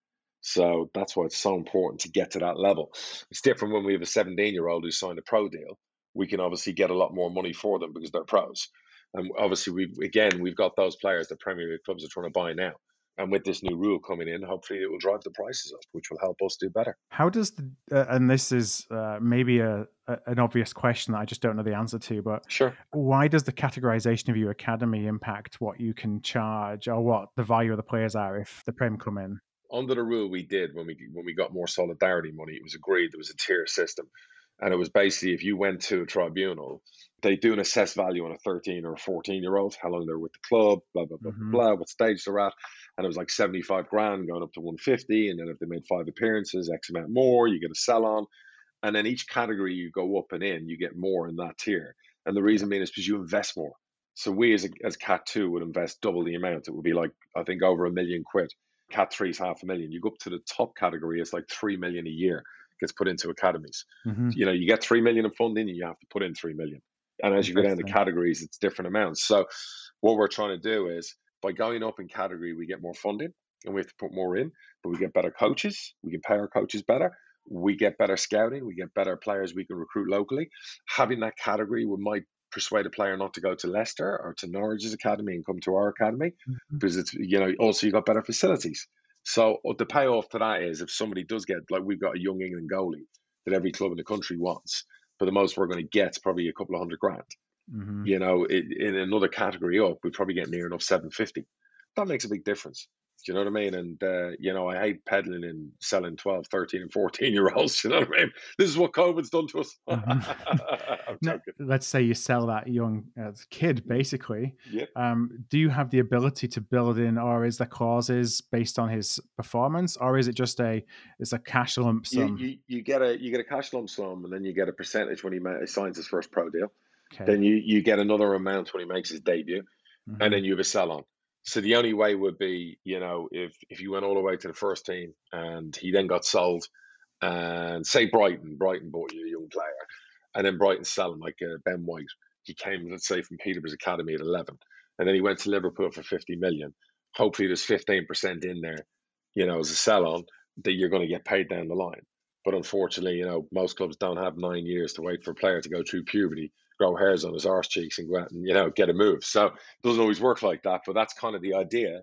B: So that's why it's so important to get to that level. It's different when we have a 17 year old who signed a pro deal. We can obviously get a lot more money for them because they're pros. And obviously, we've again we've got those players that Premier League clubs are trying to buy now and with this new rule coming in, hopefully it will drive the prices up, which will help us do better.
A: How does the uh, and this is uh, maybe a, a, an obvious question that I just don't know the answer to, but
B: sure,
A: why does the categorization of your academy impact what you can charge or what the value of the players are if the prem come in?
B: Under the rule we did when we when we got more solidarity money, it was agreed there was a tier system. And it was basically if you went to a tribunal, they do an assessed value on a 13 or a 14 year old, how long they're with the club, blah, blah, blah, mm-hmm. blah, what stage they're at. And it was like 75 grand going up to 150. And then if they made five appearances, X amount more, you get a sell on. And then each category you go up and in, you get more in that tier. And the reason being is because you invest more. So we as a, as Cat 2 would invest double the amount. It would be like, I think, over a million quid. Cat 3 is half a million. You go up to the top category, it's like 3 million a year gets put into academies. Mm-hmm. You know, you get three million in funding, and you have to put in three million. And as you go down the categories, it's different amounts. So what we're trying to do is by going up in category, we get more funding and we have to put more in, but we get better coaches. We can pay our coaches better. We get better scouting. We get better players we can recruit locally. Having that category we might persuade a player not to go to Leicester or to Norwich's academy and come to our academy mm-hmm. because it's you know also you got better facilities. So uh, the payoff to that is if somebody does get like we've got a young England goalie that every club in the country wants, for the most we're going to get probably a couple of hundred grand. Mm-hmm. You know, it, in another category up, we'd probably get near enough seven fifty. That makes a big difference. Do you know what I mean? And, uh, you know, I hate peddling and selling 12, 13, and 14 year olds. You know what I mean? This is what COVID's done to us.
A: mm-hmm. no, let's say you sell that young uh, kid, basically. Um, do you have the ability to build in, or is there clauses based on his performance, or is it just a it's a cash lump sum?
B: You, you, you get a you get a cash lump sum, and then you get a percentage when he signs his first pro deal. Okay. Then you you get another amount when he makes his debut, mm-hmm. and then you have a sell on. So the only way would be, you know, if if you went all the way to the first team and he then got sold, and say Brighton, Brighton bought you a young player, and then Brighton sell him like uh, Ben White. He came, let's say, from Peterborough's academy at eleven, and then he went to Liverpool for fifty million. Hopefully, there's fifteen percent in there, you know, as a sell on that you're going to get paid down the line. But unfortunately, you know, most clubs don't have nine years to wait for a player to go through puberty grow hairs on his arse cheeks and go out and you know get a move. So it doesn't always work like that, but that's kind of the idea.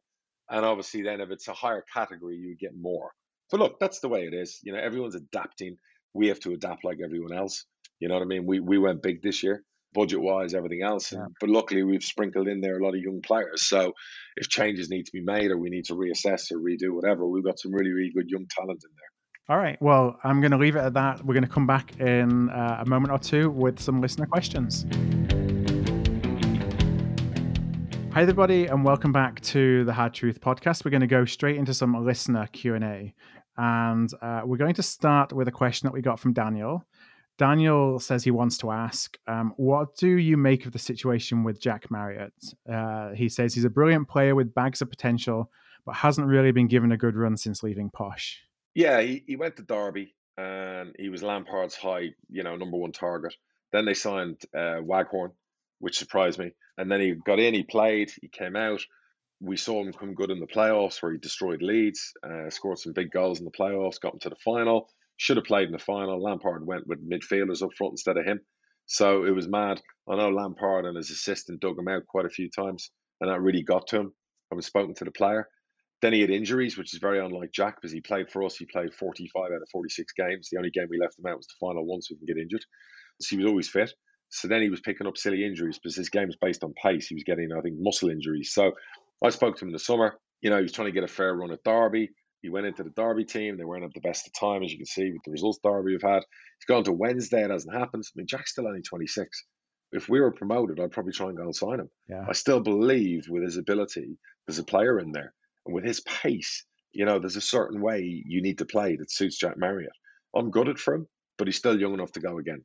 B: And obviously, then if it's a higher category, you get more. But look, that's the way it is. You know, everyone's adapting. We have to adapt like everyone else. You know what I mean? We we went big this year, budget wise, everything else. Yeah. But luckily, we've sprinkled in there a lot of young players. So if changes need to be made or we need to reassess or redo whatever, we've got some really really good young talent in there.
A: All right. Well, I'm going to leave it at that. We're going to come back in uh, a moment or two with some listener questions. Hi, everybody, and welcome back to the Hard Truth podcast. We're going to go straight into some listener Q and A, and uh, we're going to start with a question that we got from Daniel. Daniel says he wants to ask, um, "What do you make of the situation with Jack Marriott?" Uh, he says he's a brilliant player with bags of potential, but hasn't really been given a good run since leaving Posh.
B: Yeah, he, he went to Derby and he was Lampard's high, you know, number one target. Then they signed uh, Waghorn, which surprised me. And then he got in, he played, he came out. We saw him come good in the playoffs where he destroyed Leeds, uh, scored some big goals in the playoffs, got him to the final. Should have played in the final. Lampard went with midfielders up front instead of him. So it was mad. I know Lampard and his assistant dug him out quite a few times, and that really got to him. I was spoken to the player. Then he had injuries, which is very unlike Jack because he played for us. He played 45 out of 46 games. The only game we left him out was the final one, so he can get injured. So he was always fit. So then he was picking up silly injuries because his game is based on pace. He was getting, I think, muscle injuries. So I spoke to him in the summer. You know, he was trying to get a fair run at Derby. He went into the Derby team. They weren't at the best of time, as you can see with the results Derby have had. He's gone to Wednesday. It hasn't happened. I mean, Jack's still only 26. If we were promoted, I'd probably try and go and sign him. Yeah. I still believe with his ability, there's a player in there. And with his pace, you know, there's a certain way you need to play that suits Jack Marriott. I'm good at for him, but he's still young enough to go again.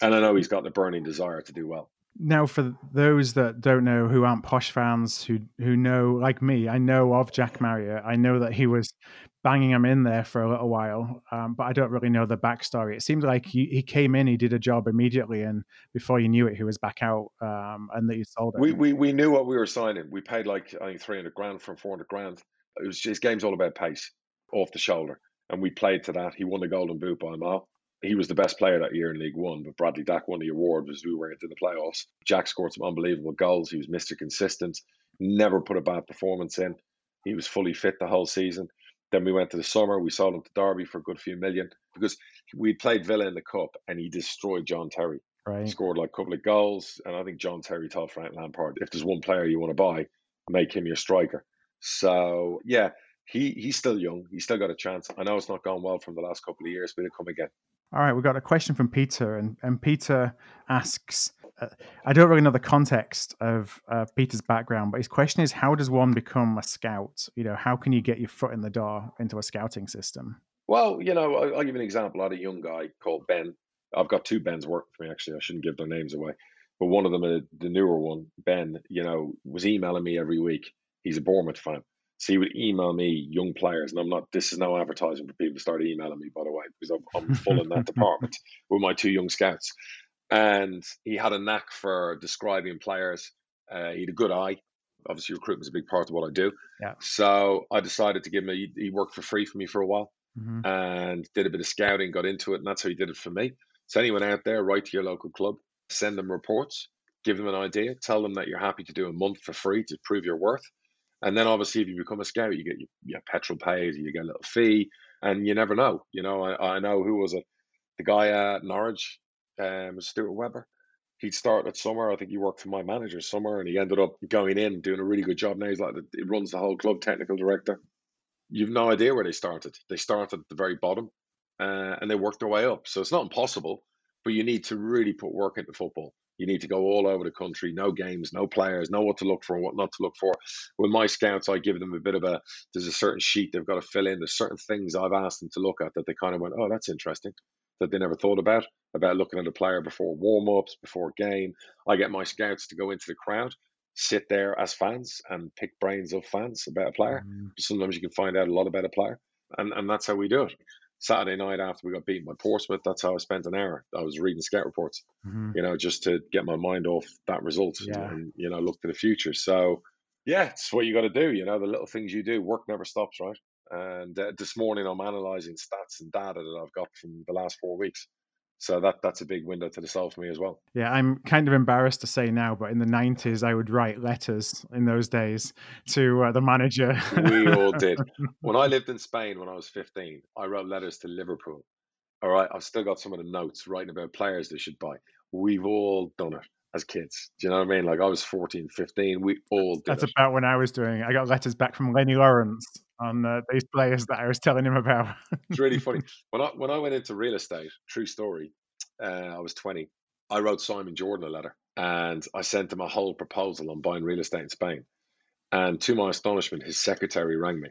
B: And I know he's got the burning desire to do well.
A: Now, for those that don't know, who aren't posh fans, who who know, like me, I know of Jack Marriott. I know that he was banging him in there for a little while, um, but I don't really know the backstory. It seemed like he, he came in, he did a job immediately, and before you knew it, he was back out, um, and that you sold it.
B: We, we we knew what we were signing. We paid like I think three hundred grand from four hundred grand. It was his game's all about pace, off the shoulder, and we played to that. He won the Golden Boot by a mile he was the best player that year in League One, but Bradley Dack won the award because we weren't in the playoffs. Jack scored some unbelievable goals. He was Mr. Consistent, never put a bad performance in. He was fully fit the whole season. Then we went to the summer. We sold him to Derby for a good few million because we played Villa in the Cup and he destroyed John Terry.
A: Right.
B: Scored like a couple of goals. And I think John Terry told Frank Lampard, if there's one player you want to buy, make him your striker. So, yeah, he he's still young. He's still got a chance. I know it's not gone well from the last couple of years, but it'll come again.
A: All right, we've got a question from Peter, and, and Peter asks uh, I don't really know the context of uh, Peter's background, but his question is how does one become a scout? You know, how can you get your foot in the door into a scouting system?
B: Well, you know, I'll, I'll give an example. I had a young guy called Ben. I've got two Bens working for me, actually. I shouldn't give their names away. But one of them, uh, the newer one, Ben, you know, was emailing me every week. He's a Bournemouth fan. So he would email me young players, and I'm not. This is no advertising for people to start emailing me, by the way, because I'm, I'm full in that department with my two young scouts. And he had a knack for describing players. Uh, he had a good eye. Obviously, recruitment is a big part of what I do.
A: Yeah.
B: So I decided to give him. A, he, worked for free for me for a while, mm-hmm. and did a bit of scouting, got into it, and that's how he did it for me. So anyone out there, write to your local club, send them reports, give them an idea, tell them that you're happy to do a month for free to prove your worth and then obviously, if you become a scout, you get your, your petrol paid, you get a little fee, and you never know. You know, I, I know who was it? The guy at Norwich, um, Stuart Webber. he'd start at summer. I think he worked for my manager summer, and he ended up going in doing a really good job. Now he's like he runs the whole club, technical director. You've no idea where they started. They started at the very bottom, uh, and they worked their way up. So it's not impossible, but you need to really put work into football. You need to go all over the country, no games, no players, know what to look for and what not to look for. With my scouts, I give them a bit of a there's a certain sheet they've got to fill in. There's certain things I've asked them to look at that they kind of went, oh, that's interesting, that they never thought about, about looking at a player before warm ups, before game. I get my scouts to go into the crowd, sit there as fans and pick brains of fans about a player. Mm. Sometimes you can find out a lot about a player. And, and that's how we do it. Saturday night after we got beaten by Portsmouth, that's how I spent an hour. I was reading scout reports, mm-hmm. you know, just to get my mind off that result yeah. and, you know, look to the future. So, yeah, it's what you got to do. You know, the little things you do, work never stops, right? And uh, this morning I'm analyzing stats and data that I've got from the last four weeks. So that that's a big window to the south for me as well.
A: Yeah, I'm kind of embarrassed to say now, but in the 90s, I would write letters in those days to uh, the manager.
B: we all did. When I lived in Spain when I was 15, I wrote letters to Liverpool. All right, I've still got some of the notes writing about players they should buy. We've all done it as kids. Do you know what I mean? Like I was 14, 15. We all did
A: That's
B: it.
A: about when I was doing it. I got letters back from Lennie Lawrence on uh, these players that I was telling him about.
B: it's really funny. When I when I went into real estate, true story, uh, I was 20. I wrote Simon Jordan a letter and I sent him a whole proposal on buying real estate in Spain. And to my astonishment, his secretary rang me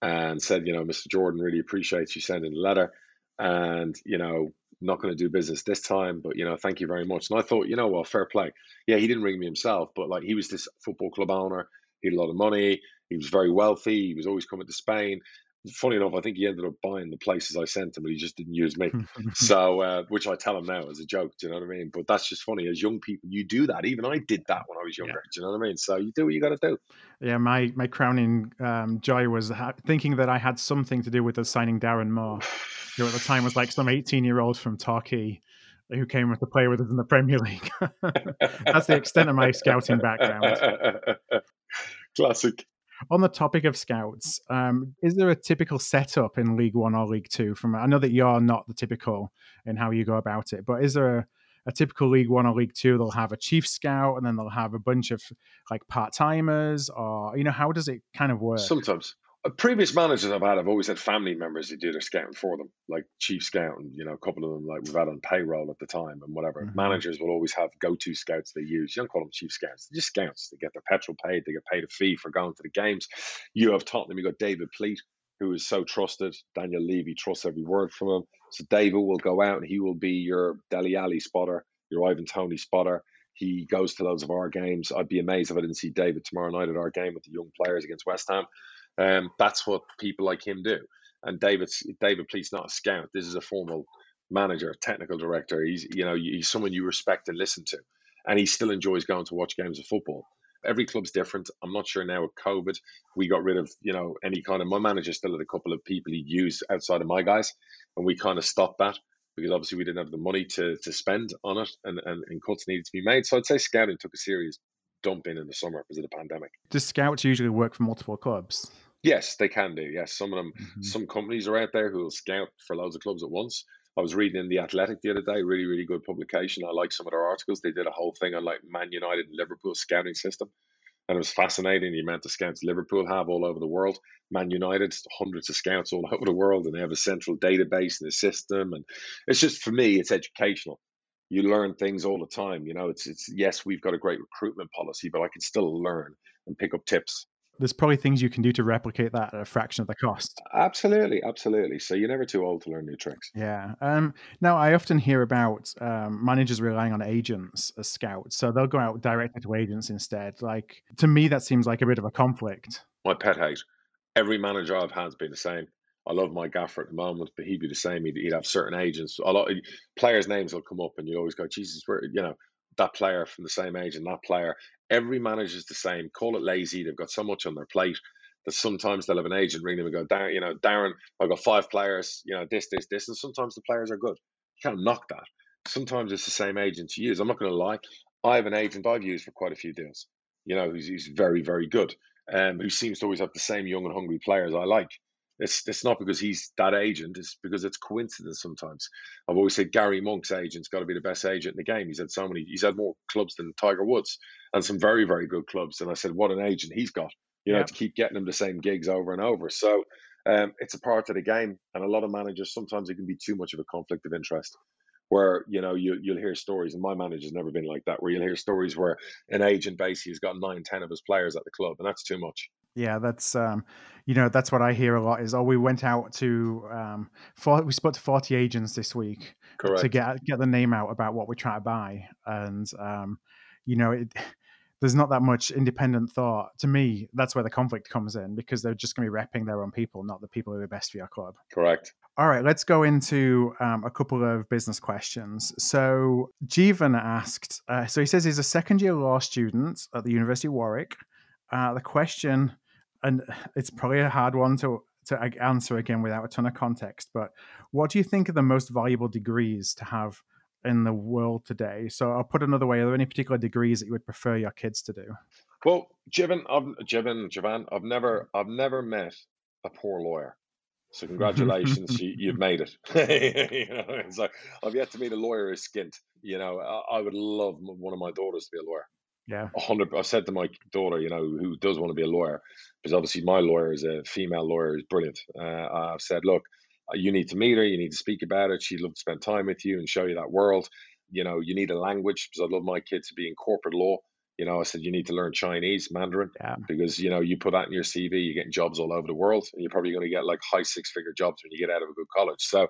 B: and said, you know, Mr. Jordan really appreciates you sending the letter. And, you know, not going to do business this time, but you know, thank you very much. And I thought, you know, well, fair play. Yeah, he didn't ring me himself, but like he was this football club owner. He had a lot of money. He was very wealthy. He was always coming to Spain. Funny enough, I think he ended up buying the places I sent him, but he just didn't use me. so, uh, which I tell him now as a joke. Do you know what I mean? But that's just funny. As young people, you do that. Even I did that when I was younger. Yeah. Do you know what I mean? So you do what you got to do.
A: Yeah, my my crowning um, joy was ha- thinking that I had something to do with the signing Darren Moore, who at the time was like some eighteen year old from Torquay who came with to play with us in the Premier League. That's the extent of my scouting background.
B: Classic.
A: On the topic of scouts, um, is there a typical setup in League One or League Two? From I know that you're not the typical in how you go about it, but is there a, a typical League One or League Two? They'll have a chief scout, and then they'll have a bunch of like part timers, or you know, how does it kind of work?
B: Sometimes, previous managers I've had, I've always had family members who do their scouting for them, like chief scout, and you know, a couple of them like we've had on payroll at the time and whatever. Mm-hmm. Managers will always have go-to scouts they use. You don't call them chief scouts; they're just scouts. They get their petrol paid, they get paid a fee for going to the games. You have Tottenham. You've got David Pleat, who is so trusted. Daniel Levy trusts every word from him. So David will go out and he will be your Dele Alli spotter, your Ivan Toney spotter. He goes to loads of our games. I'd be amazed if I didn't see David tomorrow night at our game with the young players against West Ham. Um, that's what people like him do. And David David Pleat's not a scout. This is a formal manager, technical director. He's you know he's someone you respect and listen to, and he still enjoys going to watch games of football. Every club's different. I'm not sure now with COVID, we got rid of you know any kind of. My manager still had a couple of people he used outside of my guys, and we kind of stopped that because obviously we didn't have the money to to spend on it, and, and, and cuts needed to be made. So I'd say scouting took a serious dump in in the summer because of the pandemic.
A: Does scouts usually work for multiple clubs?
B: Yes, they can do. Yes, some of them, mm-hmm. some companies are out there who will scout for loads of clubs at once. I was reading in the Athletic the other day, really, really good publication. I like some of their articles. They did a whole thing on like Man United and Liverpool scouting system, and it was fascinating the amount of scouts Liverpool have all over the world. Man United, hundreds of scouts all over the world, and they have a central database and a system. And it's just for me, it's educational. You learn things all the time. You know, it's it's yes, we've got a great recruitment policy, but I can still learn and pick up tips
A: there's probably things you can do to replicate that at a fraction of the cost.
B: Absolutely, absolutely. So you're never too old to learn new tricks.
A: Yeah. Um, now I often hear about um, managers relying on agents as scouts, so they'll go out directly to agents instead. Like to me, that seems like a bit of a conflict.
B: My pet hate. Every manager I've had has been the same. I love my gaffer at the moment, but he'd be the same. He'd, he'd have certain agents. A lot of players' names will come up, and you always go, "Jesus, where you know." That player from the same age and that player every manager is the same. Call it lazy. They've got so much on their plate that sometimes they'll have an agent ring them and go, Darren, you know, Darren, I've got five players, you know, this, this, this. And sometimes the players are good. You can't knock that. Sometimes it's the same agent you use. I'm not going to lie. I have an agent I've used for quite a few deals, you know, who's, who's very, very good, um, who seems to always have the same young and hungry players I like. It's it's not because he's that agent. It's because it's coincidence sometimes. I've always said Gary Monk's agent's got to be the best agent in the game. He's had so many. He's had more clubs than Tiger Woods and some very very good clubs. And I said, what an agent he's got. You know, to keep getting him the same gigs over and over. So um, it's a part of the game. And a lot of managers sometimes it can be too much of a conflict of interest where you know you, you'll hear stories and my manager's never been like that where you'll hear stories where an agent basically has got nine ten of his players at the club and that's too much
A: yeah that's um you know that's what i hear a lot is oh we went out to um for, we spoke to 40 agents this week
B: Correct.
A: to get get the name out about what we try to buy and um you know it there's not that much independent thought. To me, that's where the conflict comes in because they're just going to be repping their own people, not the people who are best for your club.
B: Correct.
A: All right, let's go into um, a couple of business questions. So, Jeevan asked, uh, so he says he's a second year law student at the University of Warwick. Uh, the question, and it's probably a hard one to, to answer again without a ton of context, but what do you think are the most valuable degrees to have in the world today. So I'll put another way: are there any particular degrees that you would prefer your kids to do?
B: Well, Jivan, I've Jivan, Javan, I've never, I've never met a poor lawyer. So congratulations, you, have made it. you know, it's like I've yet to meet a lawyer who's skint. You know, I, I would love one of my daughters to be a lawyer.
A: Yeah,
B: hundred. I said to my daughter, you know, who does want to be a lawyer, because obviously my lawyer is a female lawyer, is brilliant. Uh, I've said, look, Uh, you need to meet her, you need to speak about it. She'd love to spend time with you and show you that world. You know, you need a language because I'd love my kids to be in corporate law. You know, I said you need to learn Chinese, Mandarin,
A: yeah.
B: because you know you put that in your CV, you're getting jobs all over the world, and you're probably going to get like high six-figure jobs when you get out of a good college. So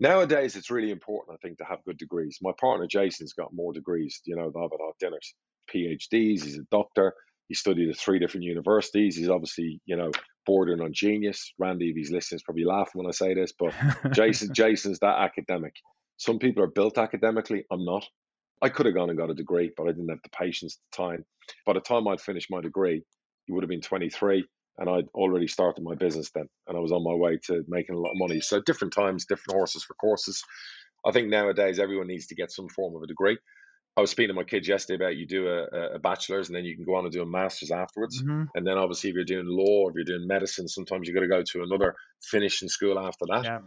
B: nowadays, it's really important, I think, to have good degrees. My partner Jason's got more degrees. You know, the Harvard Hot Dinners, PhDs. He's a doctor. He studied at three different universities. He's obviously, you know, bordering on genius. Randy, if he's listening, is probably laughing when I say this, but Jason, Jason's that academic. Some people are built academically. I'm not. I could have gone and got a degree, but I didn't have the patience, the time. By the time I'd finished my degree, he would have been 23, and I'd already started my business then, and I was on my way to making a lot of money. So different times, different horses for courses. I think nowadays everyone needs to get some form of a degree. I was speaking to my kids yesterday about you do a, a bachelor's and then you can go on and do a master's afterwards.
A: Mm-hmm.
B: And then obviously if you're doing law, or if you're doing medicine, sometimes you've got to go to another finishing school after that.
A: Yeah,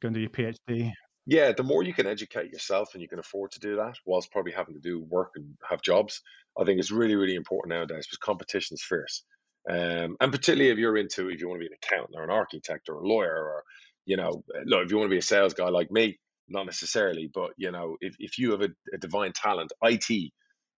A: go and do your PhD.
B: Yeah, the more you can educate yourself and you can afford to do that, whilst probably having to do work and have jobs, I think it's really, really important nowadays because competition is fierce. Um, and particularly if you're into, if you want to be an accountant or an architect or a lawyer or, you know, look, if you want to be a sales guy like me, not necessarily, but you know, if, if you have a, a divine talent, IT,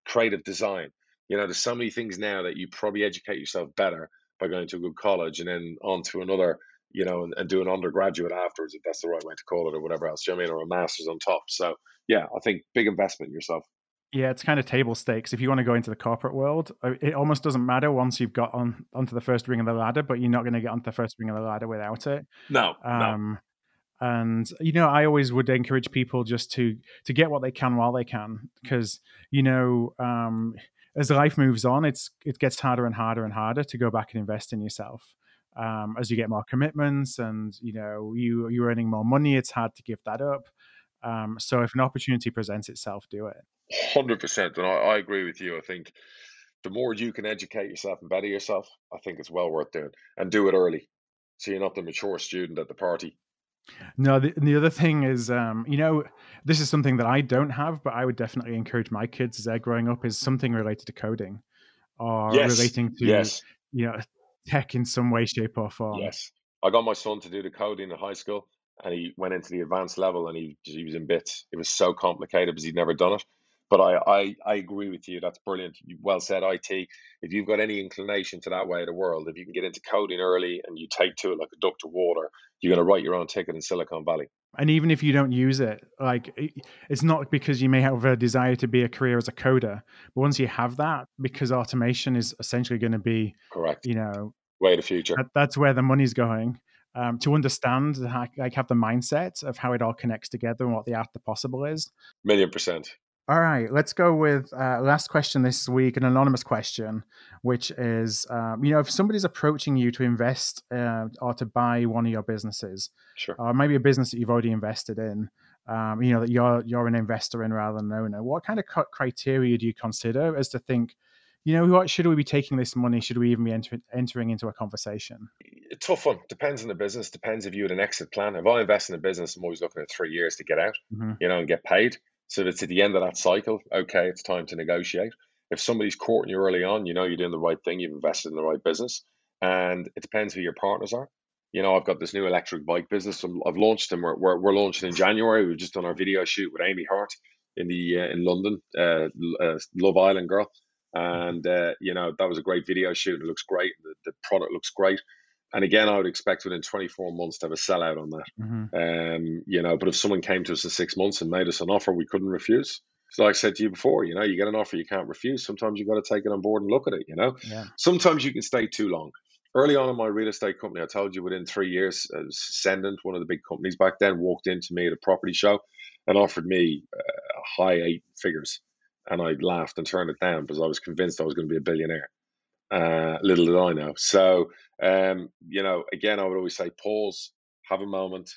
B: creative design, you know, there's so many things now that you probably educate yourself better by going to a good college and then on to another, you know, and, and do an undergraduate afterwards, if that's the right way to call it, or whatever else. You know I mean? Or a master's on top. So yeah, I think big investment in yourself.
A: Yeah, it's kind of table stakes. If you want to go into the corporate world, uh, it almost doesn't matter once you've got on onto the first ring of the ladder, but you're not going to get onto the first ring of the ladder without it.
B: No,
A: um,
B: no
A: and you know i always would encourage people just to to get what they can while they can because you know um as life moves on it's it gets harder and harder and harder to go back and invest in yourself um as you get more commitments and you know you you're earning more money it's hard to give that up um so if an opportunity presents itself do it.
B: 100% and I, I agree with you i think the more you can educate yourself and better yourself i think it's well worth doing and do it early so you're not the mature student at the party
A: no, the, the other thing is, um, you know, this is something that I don't have, but I would definitely encourage my kids as they're growing up is something related to coding or
B: yes.
A: relating to,
B: yes.
A: you know, tech in some way, shape, or form.
B: Yes, I got my son to do the coding in high school, and he went into the advanced level, and he he was in bits. It was so complicated because he'd never done it. But I, I, I agree with you. That's brilliant. Well said, IT. If you've got any inclination to that way of the world, if you can get into coding early and you take to it like a duck to water, you're going to write your own ticket in Silicon Valley.
A: And even if you don't use it, like it's not because you may have a desire to be a career as a coder, but once you have that, because automation is essentially going to be
B: correct,
A: you know,
B: way of the future.
A: That, that's where the money's going. Um, to understand, like, have the mindset of how it all connects together and what the art the possible is.
B: Million percent.
A: All right, let's go with uh, last question this week, an anonymous question, which is, um, you know, if somebody's approaching you to invest uh, or to buy one of your businesses,
B: sure.
A: or maybe a business that you've already invested in, um, you know, that you're you're an investor in rather than an owner, what kind of criteria do you consider as to think, You know, what should we be taking this money? Should we even be enter- entering into a conversation?
B: tough one. Depends on the business. Depends if you had an exit plan. If I invest in a business, I'm always looking at three years to get out, mm-hmm. you know, and get paid. So it's at the end of that cycle, okay, it's time to negotiate. If somebody's courting you early on, you know you're doing the right thing, you've invested in the right business, and it depends who your partners are. You know, I've got this new electric bike business. I've launched them. We're, we're, we're launching in January. We've just done our video shoot with Amy Hart in the uh, in London, uh, uh, Love Island girl, and uh, you know that was a great video shoot. It looks great. The, the product looks great. And again, I would expect within 24 months to have a sellout on that. Mm-hmm. Um, you know, but if someone came to us in six months and made us an offer we couldn't refuse, so like I said to you before, you know, you get an offer you can't refuse. Sometimes you've got to take it on board and look at it. You know, yeah. sometimes you can stay too long. Early on in my real estate company, I told you within three years, uh, Cendant, one of the big companies back then, walked into me at a property show and offered me uh, high eight figures, and I laughed and turned it down because I was convinced I was going to be a billionaire. Uh, little did I know. So, um, you know, again, I would always say pause, have a moment,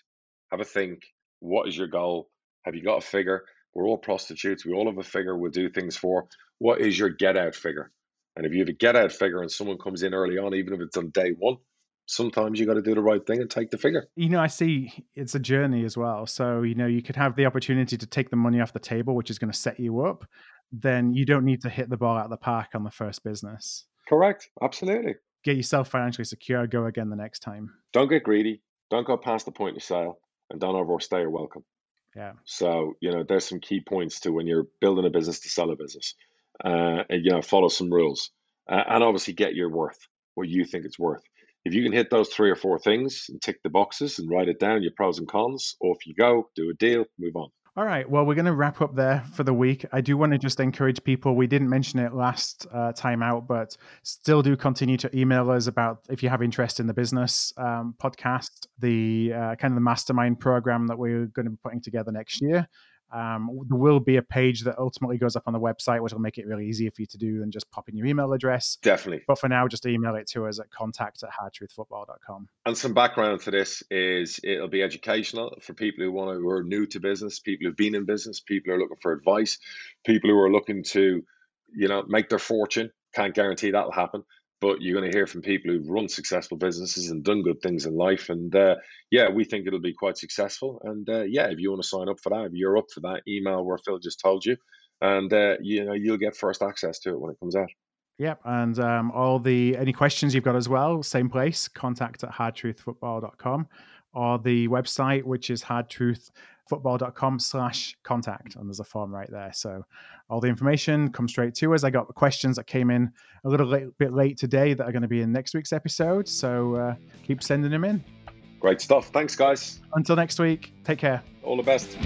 B: have a think. What is your goal? Have you got a figure? We're all prostitutes. We all have a figure we'll do things for. What is your get out figure? And if you have a get out figure and someone comes in early on, even if it's on day one, sometimes you got to do the right thing and take the figure.
A: You know, I see it's a journey as well. So, you know, you could have the opportunity to take the money off the table, which is going to set you up. Then you don't need to hit the ball out of the park on the first business.
B: Correct. Absolutely.
A: Get yourself financially secure. Go again the next time.
B: Don't get greedy. Don't go past the point of sale, and don't overstay your welcome.
A: Yeah.
B: So you know, there's some key points to when you're building a business to sell a business. Uh, and you know, follow some rules, uh, and obviously get your worth, what you think it's worth. If you can hit those three or four things and tick the boxes and write it down, your pros and cons, off you go, do a deal, move on.
A: All right. Well, we're going to wrap up there for the week. I do want to just encourage people. We didn't mention it last uh, time out, but still do continue to email us about if you have interest in the business um, podcast, the uh, kind of the mastermind program that we're going to be putting together next year. Um, there will be a page that ultimately goes up on the website, which will make it really easy for you to do and just pop in your email address.
B: Definitely.
A: But for now, just email it to us at contact at hardtruthfootball.com.
B: And some background to this is it'll be educational for people who want to, who are new to business, people who've been in business, people who are looking for advice, people who are looking to, you know, make their fortune. Can't guarantee that'll happen but you're going to hear from people who've run successful businesses and done good things in life. And uh, yeah, we think it'll be quite successful. And uh, yeah, if you want to sign up for that, if you're up for that, email where Phil just told you, and uh, you know you'll get first access to it when it comes out.
A: Yep, and um, all the any questions you've got as well, same place, contact at hardtruthfootball.com or the website, which is hardtruth football.com slash contact and there's a form right there. So all the information comes straight to us. I got questions that came in a little late, bit late today that are going to be in next week's episode. So uh, keep sending them in.
B: Great stuff. Thanks guys.
A: Until next week take care.
B: All the best